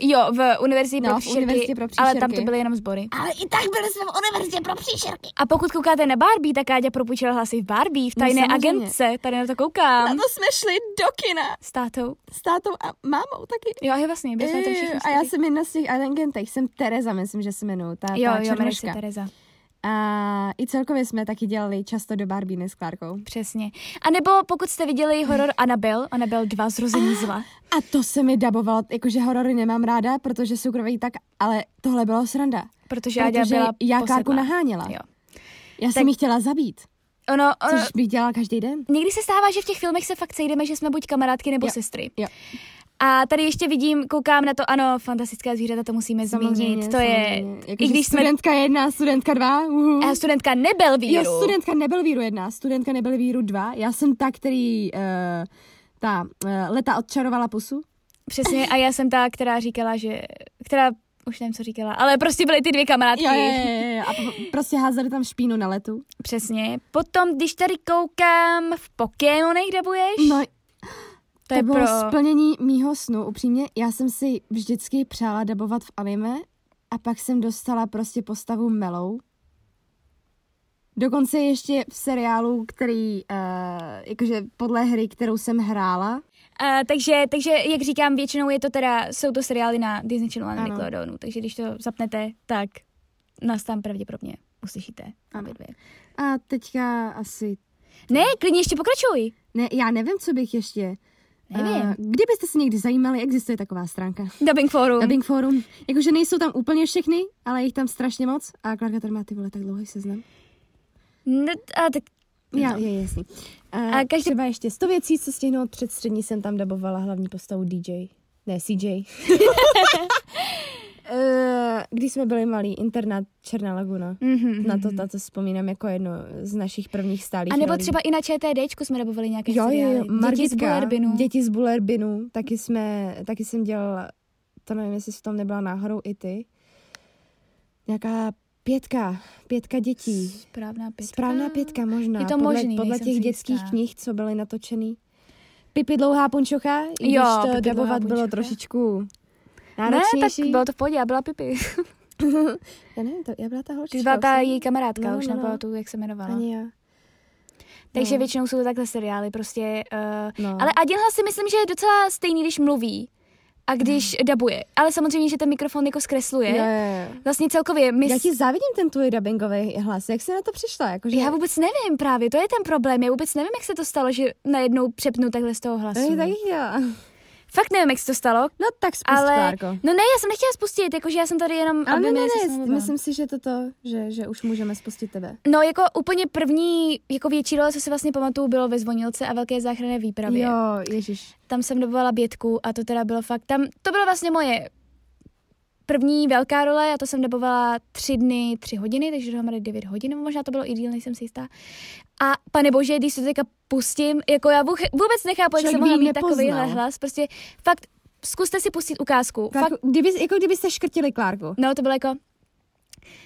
Jo, v univerzitě No, pro v příšerky, univerzitě pro ale tam to příšerky. byly jenom sbory. Ale i tak byli jsme v univerzitě pro příšerky. A pokud koukáte na Barbie, tak Áďa propůjčila hlasy v Barbie, v No, tajné samozřejmě. agentce, tady na to koukám. to jsme šli do kina S tátou. s tátou a mámou taky. Jo, je vlastně, byli jsme Eh, všichni. a já jsem jedna z těch agentech, jsem Tereza, myslím, že se jmenuji, ta, ta Jo, jo, jmenuje se. Tereza. A i celkově jsme taky dělali často do Barbíny s Klárkou. Přesně. A nebo pokud jste viděli horor Annabelle, Annabelle 2, Zrození zla. A to se mi dabovalo, jakože horory nemám ráda, protože jsou krovějí tak, ale tohle bylo sranda. Protože Protože byla já Klárku naháněla. Jo. Já Tak- jsem ji chtěla zabít, Ono, ono, což bych dělala každý den. někdy se stává, že v těch filmech se fakt sejdeme, že jsme buď kamarádky nebo Jo. sestry. Jo. A tady ještě vidím, koukám na to, ano, fantastická zvířata, to musíme zmínit. To je, Jako, i když jsme, studentka jedna, studentka dva, uhu. a studentka nebyl víru. Jo, studentka nebyl víru jedna, studentka nebyl víru dva. Já jsem ta, který uh, ta uh, leta odčarovala pusu. Přesně, a já jsem ta, která říkala, že, která, už nevím, co říkala, ale prostě byly ty dvě kamarádky. Jo, jo, jo, jo. A po- prostě házeli tam špínu na letu. Přesně. Potom, když tady koukám v Pokémonech dabuješ, No, to to je bylo pro... splnění mýho snu. Upřímně, já jsem si vždycky přála dabovat v anime a pak jsem dostala prostě postavu Melou. Dokonce ještě v seriálu, který, uh, jakože podle hry, kterou jsem hrála. A, takže, takže, jak říkám, většinou je to teda, jsou to seriály na Disney Channel a na Ano. Nickelodeonu, takže když to zapnete, tak nás tam pravděpodobně uslyšíte. Obě dvě. A teďka asi... Ne, klidně ještě pokračuj. Ne, já nevím, co bych ještě... Nevím. Kdybyste se někdy zajímali, existuje taková stránka. Dubbing Forum. Dubbing Forum. Jakože nejsou tam úplně všechny, ale je jich tam strašně moc. A Klárka tady má ty vole tak dlouhý seznam. Ne, a tak Já, No. je jasný. A, A a každý- třeba ještě 100 věcí, co stihnout před střední, jsem tam dabovala hlavní postavu DJ. Ne, CJ. Eh, Když jsme byli malí, internát Černá laguna. Mhm, Na to, na to vzpomínám jako jedno z našich prvních stálých A nebo rolí. třeba i na ČTDčku jsme dobovali nějaké jo, seriály. jo, Děti z Margitka, Bullerbinu. Děti z Bullerbinu, taky jsme, taky jsem dělala, to nevím, jestli v tom nebyla náhodou i ty. Nějaká pětka, pětka dětí. Správná pětka. Správná pětka možná. Je to podle, možný, podle těch dětských jistá. knih, co byly natočený. Pipi dlouhá punčocha, i Jo, když to dabovat bylo punčocha. Trošičku Ne, náročnější. tak bylo to v pohodě, já byla Pipi. Já nevím, to, já byla ta holčička. Ty byla ta už její kamarádka, No, už no, no. nepamatuju, jak se jmenovala. Ani já. Takže no. většinou jsou to takhle seriály, prostě. Uh, No. Ale Adilha si myslím, že je docela stejný, když mluví a když dabuje. Ale samozřejmě, že ten mikrofon jako zkresluje. Jo, jo, jo. Vlastně celkově my... Já ti závidím ten tvůj dubbingový hlas. Jak jsi na to přišla? Jakože... Já vůbec nevím právě, to je ten problém. Já vůbec nevím, jak se to stalo, že najednou přepnu takhle z toho hlasu. Je taky chtěla. Fakt nevím, jak se to stalo. No tak spust, ale, Klárko. no ne, já jsem nechtěla spustit, jakože já jsem tady jenom, Ale ne, ne, ne, myslím si, že toto, že, že už můžeme spustit tebe. No jako úplně první, jako větší role, co si vlastně pamatuju, bylo ve Zvonilce a Velké záchranné výpravě. Jo, ježiš. Tam jsem dobovala bětku a to teda bylo fakt, tam, to bylo vlastně moje první velká role, a to jsem dobovala tři dny, tři hodiny, takže dohromady devět hodin, nebo možná to bylo i díl, nejsem si jistá. A pane bože, když to teďka pustím, jako já vůbec nechápu, jak jsem mohla mít takovýhle nepoznal. hlas, prostě fakt zkuste si pustit ukázku. Klárku, Fakt, kdyby, jako kdybyste škrtili Klárku. no to bylo jako,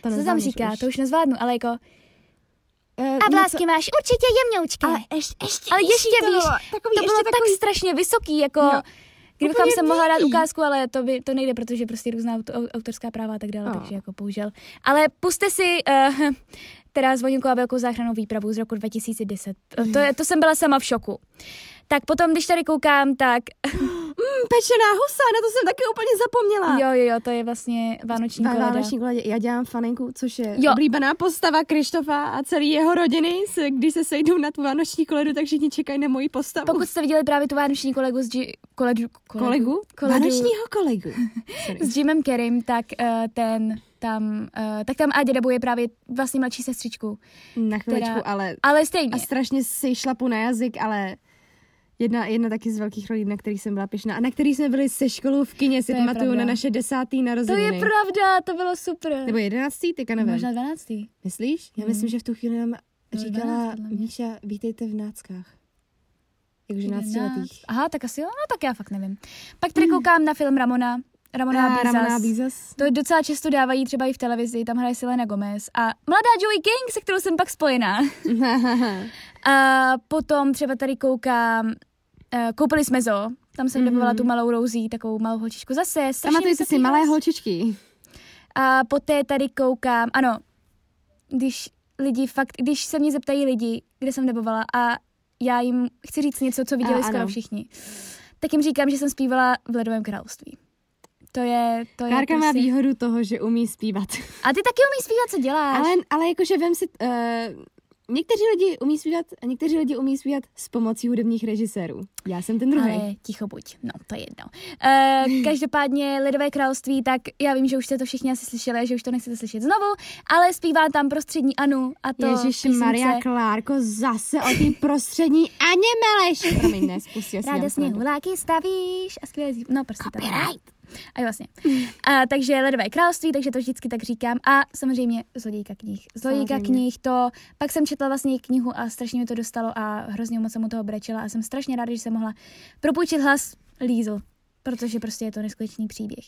To co se tam říká, už. to už nezvládnu, ale jako, Eh, a něco- vlásky máš určitě jemňoučké. Ale ještě, ještě, Ale ještě to víš, takový, to bylo ještě tak takový, strašně vysoký, jako... Jo. Kdybychom se mohla dát ukázku, ale to, by, to nejde, protože prostě různá auto, au- autorská práva a tak dále, Oh. takže jako bohužel. Ale puste si uh, teda zvonilku a velkou záchranou výpravu z roku 2010. To, je, to jsem byla sama v šoku. Tak potom, když tady koukám, tak mm, pečená husa, na to jsem taky úplně zapomněla. jo, jo, jo, to je vlastně vánoční koleda. Vánoční koledě. Já dělám fanenku, což je Jo. oblíbená postava Krištofa a celý jeho rodiny. Se, když se sejdou na tu vánoční koledu, tak všichni čekají na moji postavu. Pokud jste viděli právě tu vánoční kolegu s, G- koledu, kolegu, kolegu? koledu Vánočního kolegu. S Jimem Kerrym, tak uh, ten tam, uh, tak tam Adě dabuje právě vlastně mladší sestřičku. Na chviličku, Teda- ale Ale stejně. a strašně si šlapu na jazyk, ale jedna, jedna taky z velkých rolí, na který jsem byla pyšná a na který jsme byli se školou v kině, si To pamatuju na naše desátý To narozeniny. je pravda, to bylo super. Nebo jedenáctý, teďka nevím. Možná 12. Myslíš? Já Hmm. myslím, že v tu chvíli nám říkala 12 podle mě. Míša, vítejte v náckách. Jakože náctiletých. Aha, tak asi jo, no tak já fakt nevím. Pak tady koukám na film Ramona. Ramona Ah, Bizas. Ramona Bizas. To docela často dávají třeba i v televizi, tam hraje Selena Gomez a mladá Joey King, se kterou jsem pak spojená. A potom třeba tady koukám, koupili jsme zo, tam jsem Mhm. mm-hmm. tu malou Rosie, takovou malou holčičku zase. vysoký si malé holčičky. A poté tady koukám, ano, když lidi fakt, když se mě zeptají lidi, kde jsem debovala a já jim chci říct něco, co viděli A, skoro ano. všichni, tak jim říkám, že jsem zpívala v Ledovém království. To je, to je Klárka má prostě... výhodu toho, že umí zpívat. A ty taky umíš zpívat, co děláš. Ale, ale jakože vem si... Uh, někteří lidi umí zpívat a někteří lidi umí zpívat s pomocí hudebních režisérů. Já jsem ten druhý. Ale ticho buď, no to je jedno. Uh, každopádně Lidové království, tak já vím, že už jste to všichni asi slyšeli, že už to nechcete slyšet znovu, ale zpívá tam prostřední Anu a to Ježíš písnice Maria Klárko, zase o té prostřední Aně Meleš. Promiň, ne, Ráda sněhuláky stavíš a skvělé zí... No prostě tak. A jo, vlastně. A, takže Ledové království, takže to vždycky tak říkám. A samozřejmě Zlodějka knih. Zlodějka knih, to... Pak jsem četla vlastně knihu a strašně mi to dostalo a hrozně moc jsem u toho brečela a jsem strašně ráda, že jsem mohla propůjčit hlas Lízl, protože prostě je to neskutečný příběh.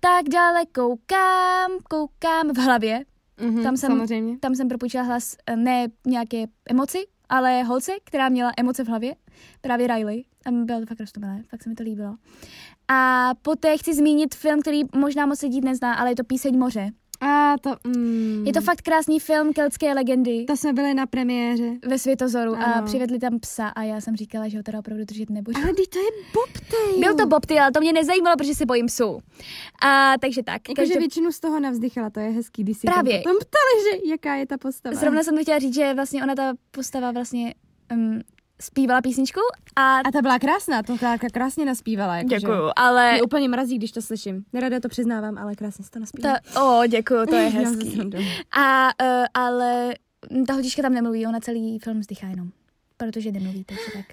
Tak dále koukám, koukám v hlavě. Mhm, Tam jsem- Samozřejmě. Tam jsem propůjčila hlas eh, ne nějaké emoci, ale holce, která měla emoce v hlavě, právě Riley. A bylo to fakt roztomilé, fakt se mi to líbilo. A poté chci zmínit film, který možná moc lidí nezná, ale je to Píseň moře. A to... Mm, Je to fakt krásný film keltské legendy To jsme byli na premiéře. ve Světozoru a Ano. přivedli tam psa a já jsem říkala, že ho teda opravdu držet nebudu. Ale to je bobtail. Byl to Bobty, ale to mě nezajímalo, protože se bojím psů. A takže tak. Jakože každop- většinu z toho navzdychala, to je hezký, když si Právě. tam potom ptali, že jaká je ta postava. Zrovna jsem chtěla říct, že vlastně ona ta postava vlastně um, zpívala písničku a A ta byla krásná, to Klárka krásně naspívala. Jakože. Děkuju, ale... Mě úplně mrazí, když to slyším. Nerada to přiznávám, ale krásně si to naspívala. Ta, o, děkuju, to je se hezký. A, uh, ale ta holčička tam nemluví, ona celý film vzdychá jenom, protože nemluví, takže tak.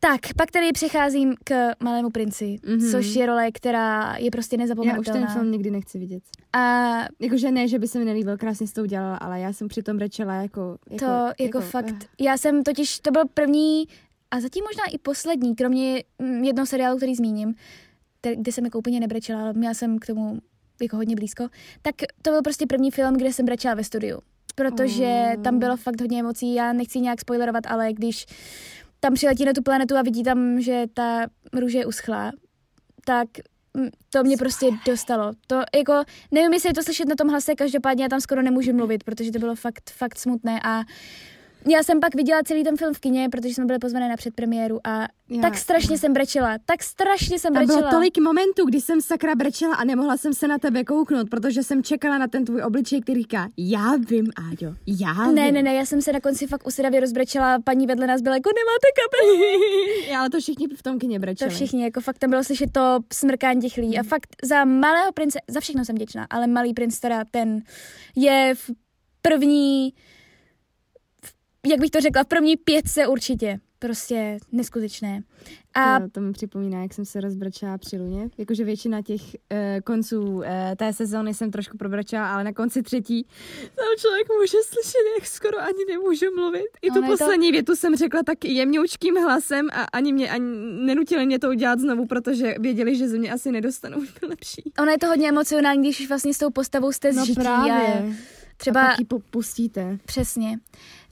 Tak, pak tady přecházím k Malému princi, Mhm. mm-hmm. což je role, která je prostě Já už nezapomenutelná. ten film nikdy nechci vidět. A Jakože ne, že by se mi nelíbil, krásně s to udělala, ale já jsem přitom brečela jako... jako to jako, jako fakt, eh. já jsem totiž, to byl první a zatím možná i poslední, kromě mm, jednoho seriálu, který zmíním, te- kde jsem jako úplně nebrečela, ale měla jsem k tomu jako hodně blízko, tak to byl prostě první film, kde jsem brečela ve studiu. Protože tam bylo fakt hodně emocí, já nechci nějak spoilerovat, ale když tam přiletí na tu planetu a vidí tam, že ta růže je uschlá, tak to mě prostě dostalo. To jako, nevím, jestli je to slyšet na tom hlase, každopádně já tam skoro nemůžu mluvit, protože to bylo fakt, fakt smutné a já jsem pak viděla celý ten film v kině, protože jsme byli pozvané na předpremiéru a Já- tak strašně jsem brečela, tak strašně jsem Tam brečela. bylo tolik momentů, kdy jsem sakra brečela a nemohla jsem se na tebe kouknout, protože jsem čekala na ten tvůj obličej, který říká, já vím, Áďo, já Ne, vím. ne, ne, já jsem se na konci fakt usedavě rozbrečela, paní vedle nás byla jako, nemáte kabely. Ale to všichni v tom kině To brečeli. všichni, jako fakt tam bylo slyšet to smrkání těch lidí. A fakt za malého prince, za všechno jsem děčná, ale malý princ teda ten je v první, jak bych to řekla, v první pětce určitě. prostě neskutečné. A To, to mi připomíná, jak jsem se rozbrčela při luně. Jakože většina těch uh, konců uh, té sezóny jsem trošku probrčela, ale na konci třetí tam člověk může slyšet, jak skoro ani nemůžu mluvit. I tu je to- poslední větu jsem řekla tak jemňoučkým hlasem a ani mě ani nenutili mě to udělat znovu, protože věděli, že ze mě asi nedostanou lepší. ono je to hodně emocionální, když vlastně s tou postavou jste No zžití. právě. A A třeba pak ji po- pustíte. přesně.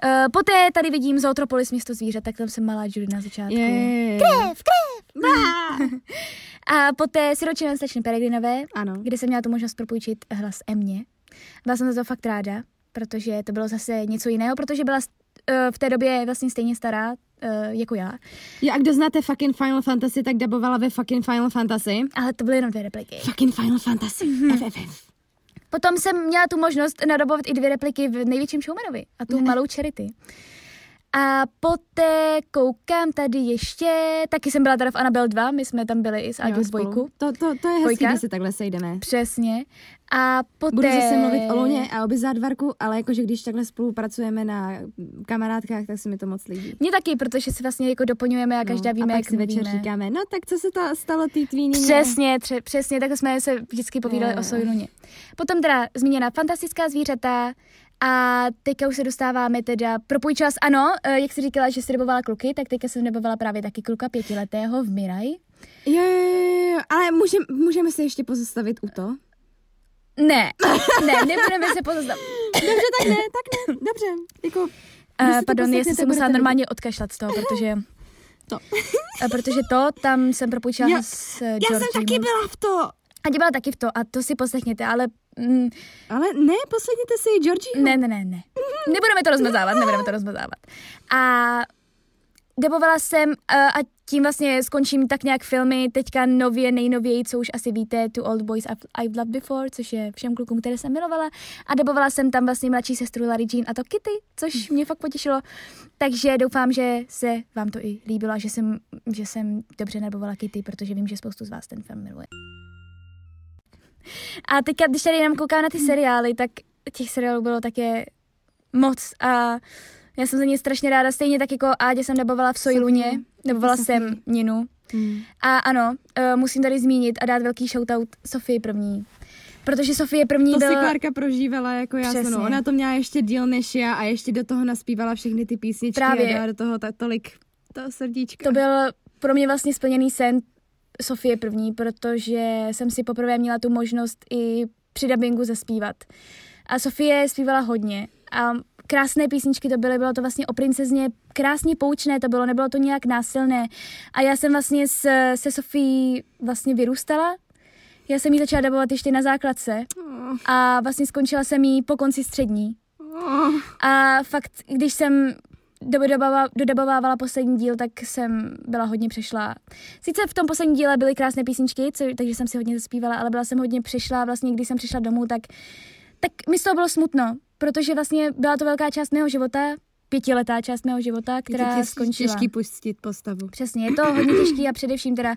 Uh, poté tady vidím Zootropolis město zvířat, tak tam jsem malá Judy na začátku. Je. Krev, krev! A poté Siročina slečny Peregrinové, Ano. kde jsem měla tu možnost propůjčit hlas Emě. Byla jsem za to fakt ráda, protože to bylo zase něco jiného, protože byla uh, v té době vlastně stejně stará uh, jako já. Jo, a kdo znáte fucking Final Fantasy, tak dabovala ve fucking Final Fantasy. Ale to byly jenom dvě repliky. Fucking Final Fantasy. FFF. Potom jsem měla tu možnost nadobovat i dvě repliky v největším showmanovi a tu malou Charity. A poté koukám tady ještě, taky jsem byla teda v Annabelle 2, my jsme tam byli i s Aďou dvojku. To, to, to je hezký, když se takhle sejdeme. Přesně. A poté... Budu zase mluvit o Luně a o Bizardvarku, ale jakože když takhle spolupracujeme na kamarádkách, tak se mi to moc líbí. Mně taky, protože si vlastně jako doplňujeme a každá víme, No, a pak jak si večer říkáme, no tak co se to stalo tý tvý nyně? Přesně, tře- přesně, takhle jsme se vždycky povídali Jo, o. Sojluně. Potom teda zmíněna fantastická zvířata a teďka už se dostáváme teda, propůjčila s, ano, eh, jak jsi říkala, že jsi rybovala kluky, tak teďka jsem rybovala právě taky kluka pětiletého v Miraj. Jo, jo, jo, ale můžem, můžeme se ještě pozastavit u to? Ne, ne, nebudeme se pozastavit. Dobře, tak ne, tak ne, dobře. Jako, Uh, pardon, já jsem se musela budete normálně odkašlat z toho, protože... To. Eh, protože to, tam jsem propůjčila Já- s uh, Já jsem taky byla v to. A byla taky v to, a to si poslechněte, ale... Mm, Ale ne, poslechněte si Georgie. Ne, ne, ne, ne. Nebudeme to rozmazávat, nebudeme to rozmazávat. A debovala jsem uh, a tím vlastně skončím tak nějak filmy, teďka nově, nejnověji, co už asi víte, To Old Boys I've, I've Loved Before, což je všem klukům, které jsem milovala. A debovala jsem tam vlastně mladší sestru Larry Jean a to Kitty, což mě fakt potěšilo. Takže doufám, že se vám to i líbilo a že jsem, že jsem dobře nebovala Kitty, protože vím, že spoustu z vás ten film miluje. A teďka, když tady jenom koukám na ty seriály, tak těch seriálů bylo také moc a já jsem za ně strašně ráda, stejně tak jako Ádě jsem debovala v Sojluně, debovala Sofii. jsem Ninu. Hmm. A ano, uh, musím tady zmínit a dát velký shoutout Sofii první. Protože Sofie první To byl... si Klárka prožívala jako já Přesně. no, Ona to měla ještě díl než já a ještě do toho naspívala všechny ty písničky Právě. a dala do toho ta, tolik toho srdíčka. To byl pro mě vlastně splněný sen Sofie první, protože jsem si poprvé měla tu možnost i při dubbingu zaspívat. A Sofie zpívala hodně a krásné písničky to byly, bylo to vlastně o princezně, krásně poučné to bylo, nebylo to nějak násilné. A já jsem vlastně s, se Sofií vlastně vyrůstala, já jsem ji začala dabovat ještě na základce a vlastně skončila jsem ji po konci střední. oh. A fakt, když jsem dodabovávala poslední díl, tak jsem byla hodně přešla. Sice v tom posledním díle byly krásné písničky, co, takže jsem si hodně zaspívala, ale byla jsem hodně přešla. Vlastně, když jsem přišla domů, tak, tak mi z toho bylo smutno, protože vlastně byla to velká část mého života, pětiletá část mého života, která je těž, skončila. těžký pustit postavu. Přesně, je to hodně těžký a především teda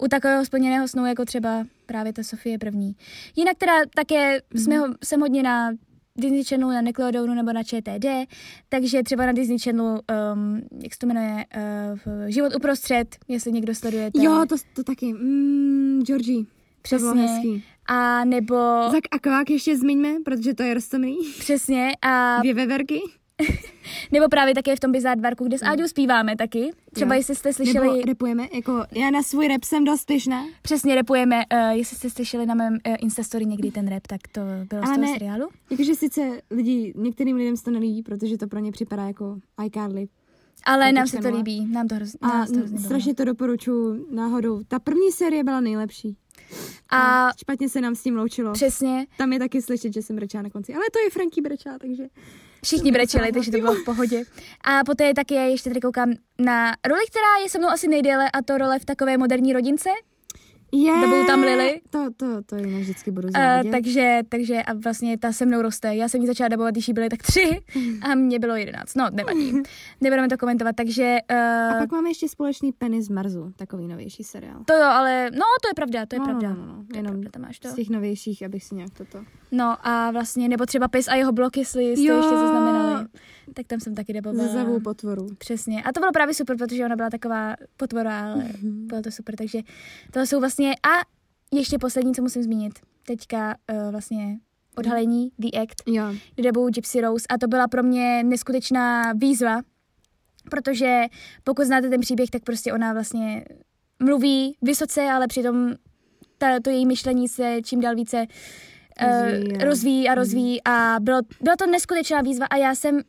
u takového splněného snu, jako třeba právě ta Sofie první. Jinak teda také Mhm. jsme ho, jsem hodně na Disney Channelu, na Nickelodeonu nebo na ČTD, takže třeba na Disney Channelu, um, jak se to jmenuje, uh, Život uprostřed, jestli někdo sledujete. Jo, to, to taky. Mm, Georgie. Přesně. hezký. A nebo, Zak a kvák ještě zmiňme, protože to je roztomilý. přesně, a Dvě veverky. nebo právě také v tom Bizardvarku, kde s Áďou zpíváme taky. Třeba. Jo. jestli jste slyšeli... Nebo repujeme. Jako, já na svůj rap jsem dost pyšná. Přesně repujeme, uh, jestli jste slyšeli na mém uh, Instastory někdy ten rap, tak to bylo z Ale toho ne- seriálu. Jakože sice lidi, některým lidem se to nelíbí, protože to pro ně připadá jako iCarly. Ale nám se to líbí, nám to, hroz, A to hrozně strašně to doporučuji náhodou. Ta první série byla nejlepší. A špatně se nám s tím loučilo. přesně, Tam je taky slyšet, že jsem brečela na konci. Ale to je Franky brečela, takže... všichni brečeli, takže to bylo v pohodě. A poté taky ještě tady koukám na roli, která je se mnou asi nejdéle, a to role v takové moderní rodince. Je, Dobou tam Lily. To, to, to jinak vždycky budu Uh, závidět. takže, takže a vlastně ta se mnou roste. Já jsem ji začala dabovat, když jí byly tak tři a mě bylo jedenáct. No, nevadí. Nebudeme to komentovat, takže... A Uh, pak máme ještě společný Penny z Marzu, takový novější seriál. to jo, ale no, to je pravda, to je no, pravda. No, no, no, jenom pravda, tam máš to. z těch novějších, abych si nějak toto... No a vlastně, nebo třeba Pes a jeho blok, jestli jste ještě zaznamenali. Tak tam jsem taky dabovala. Zazavou potvoru. Přesně. A to bylo právě super, protože ona byla taková potvora, ale Mhm. bylo to super. Takže to jsou vlastně... A ještě poslední, co musím zmínit. Teďka uh, vlastně odhalení The Act, Jo. kde Gypsy Rose a to byla pro mě neskutečná výzva, protože pokud znáte ten příběh, tak prostě ona vlastně mluví vysoce, ale přitom ta, to její myšlení se čím dál více Rozvíjí, uh, jo. rozvíjí a rozvíjí a bylo, byla to neskutečná výzva a já jsem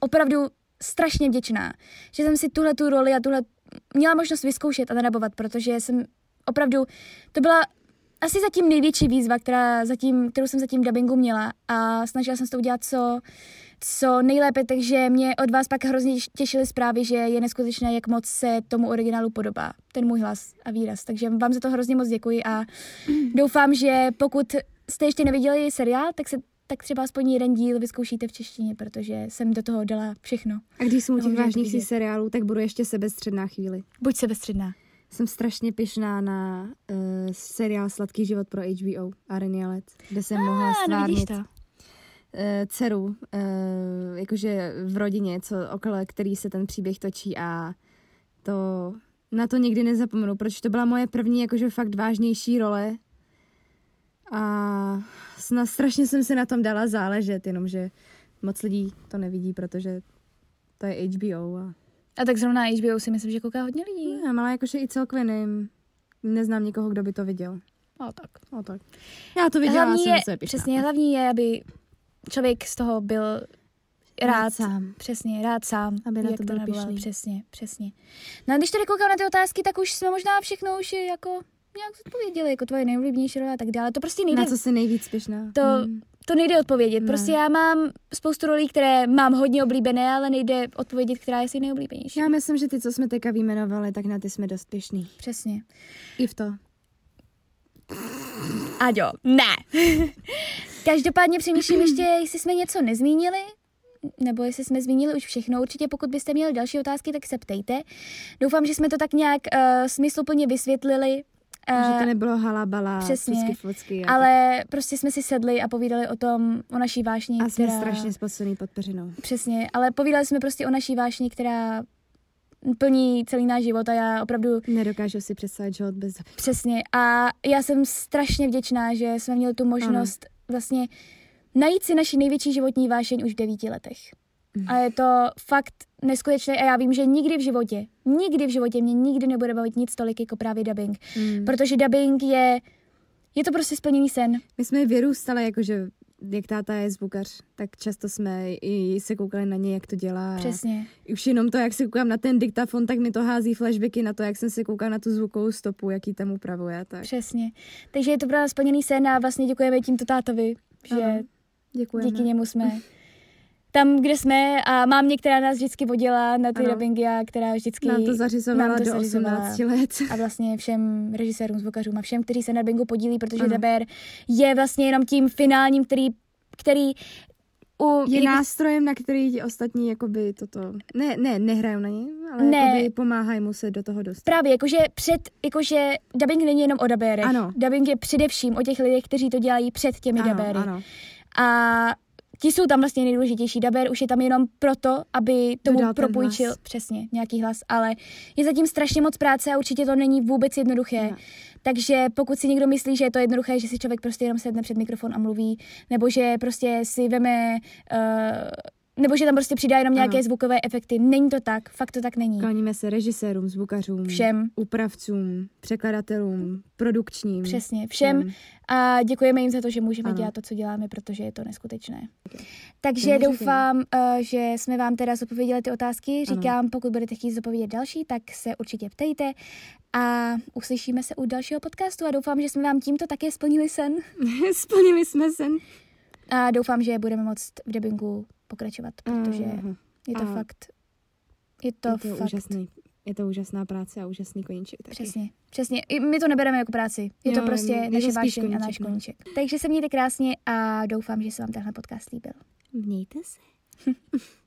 opravdu strašně vděčná, že jsem si tuhle tu roli a tuhle měla možnost vyzkoušet a nadabovat, protože jsem opravdu, to byla asi zatím největší výzva, která zatím, kterou jsem zatím v dubbingu měla a snažila jsem se to udělat co, co nejlépe, takže mě od vás pak hrozně těšily zprávy, že je neskutečné, jak moc se tomu originálu podobá, ten můj hlas a výraz. Takže vám za to hrozně moc děkuji a doufám, že pokud jste ještě neviděli seriál, tak se tak třeba aspoň jeden díl vyzkoušíte v češtině, protože jsem do toho dala všechno. A když jsem u těch vážnějších vidět. seriálů, tak budu ještě sebestředná chvíli. Buď sebestředná. Jsem strašně pyšná na uh, seriál Sladký život pro HBO Areny Let, kde jsem mohla A, no vidíš stvárnit to. uh, dceru, uh, jakože v rodině, co, okolo který se ten příběh točí a to na to nikdy nezapomenu, protože to byla moje první jakože fakt vážnější role a snad strašně jsem se na tom dala záležet, jenomže moc lidí to nevidí, protože to je HBO a A tak zrovna na HBO si myslím, že kouká hodně lidí. ne, ale jakože i celkově nevím, neznám nikoho, kdo by to viděl. No tak. No tak. Já to viděla, hlavní jsem je, se přesně, hlavní je, aby člověk z toho byl rád, Rád sám. Přesně, rád sám. Aby na to byl pyšný. Přesně, přesně. No a když tady koukám na ty otázky, tak už jsme možná všechno už je jako nějak odpověděli, jako tvoje nejoblíbenější role a tak dále. To prostě nejde, Na co jsi nejvíc pyšná? To- Hmm. to nejde odpovědět. Ne. Prostě já mám spoustu rolí, které mám hodně oblíbené, ale nejde odpovědět, která je si nejoblíbenější. Já myslím, že ty, co jsme teďka vyjmenovali, tak na ty jsme dost pyšný. Přesně. I v to. Aďo, ne. Každopádně přemýšlím ještě, jestli jsme něco nezmínili, nebo jestli jsme zmínili už všechno. Určitě pokud byste měli další otázky, tak se ptejte. Doufám, že jsme to tak nějak uh, smysluplně vysvětlili. Že to nebylo halabala, přesně. A, ale prostě jsme si sedli a povídali o tom, o naší vášni, a jsme která... strašně spocený pod peřinou. Přesně, ale povídali jsme prostě o naší vášni, která plní celý náš život a já opravdu Nedokážu si představit život bez Přesně. A já jsem strašně vděčná, že jsme měli tu možnost ano. vlastně najít si naši největší životní vášeň už v devíti letech. A je to fakt neskutečné a já vím, že nikdy v životě, nikdy v životě mě nikdy nebude bavit nic tolik jako právě dubbing. Mm. Protože dubbing je, je to prostě splněný sen. My jsme vyrůstali, jakože jak táta je zvukař, tak často jsme i se koukali na něj, jak to dělá. Přesně. Už jenom to, jak se koukám na ten diktafon, tak mi to hází flashbacky na to, jak jsem se koukala na tu zvukovou stopu, jaký tam upravuje. Tak. Přesně. Takže je to právě splněný sen a vlastně děkujeme tímto tátovi, že Ano, Děkujeme. díky němu jsme tam, kde jsme a mám některá nás vždycky vodila na ty Ano. dubbingy a která vždycky Nám to zařizovala nám to do zařizovala. 18 let. a vlastně všem režisérům, zvukařům a všem, kteří se na dubbingu podílí, protože Ano. Deber je vlastně jenom tím finálním, který, který u, Je jak- nástrojem, na který ti ostatní jakoby toto... Ne, ne, nehrajou na něj, ale Ne. jakoby pomáhají mu se do toho dostat. Právě, jakože před, jakože dubbing není jenom o dabérech. Ano. Dubbing je především o těch lidech, kteří to dělají před těmi ano, dabéry. ano. A ti jsou tam vlastně nejdůležitější. Dabér už je tam jenom proto, aby tomu Dodal propůjčil přesně nějaký hlas, ale je zatím strašně moc práce a určitě to není vůbec jednoduché. Ne. Takže pokud si někdo myslí, že je to jednoduché, že si člověk prostě jenom sedne před mikrofon a mluví, nebo že prostě si veme, uh, nebo že tam prostě přidá jenom nějaké Ano. zvukové efekty. Není to tak, fakt to tak není. Kláníme se režisérům, zvukařům, Všem. upravcům, překladatelům, produkčním. Přesně, všem. A děkujeme jim za to, že můžeme Ano. dělat to, co děláme, protože je to neskutečné. Takže Nemůžete. doufám, uh, že jsme vám teda zodpověděli ty otázky. Ano. Říkám, pokud budete chtít zodpovědět další, tak se určitě ptejte. A uslyšíme se u dalšího podcastu a doufám, že jsme vám tímto také splnili sen. Splnili jsme sen. A doufám, že budeme moct v debingu pokračovat, protože Aha. je to A fakt... Je to, je to fakt... úžasný. Je to úžasná práce a úžasný koníček taky. Přesně, přesně. My to nebereme jako práci. Je to Jo, prostě to naše spíš vášeň a koníček, náš no. koníček. Takže se mějte krásně a doufám, že se vám tenhle podcast líbil. Mějte se.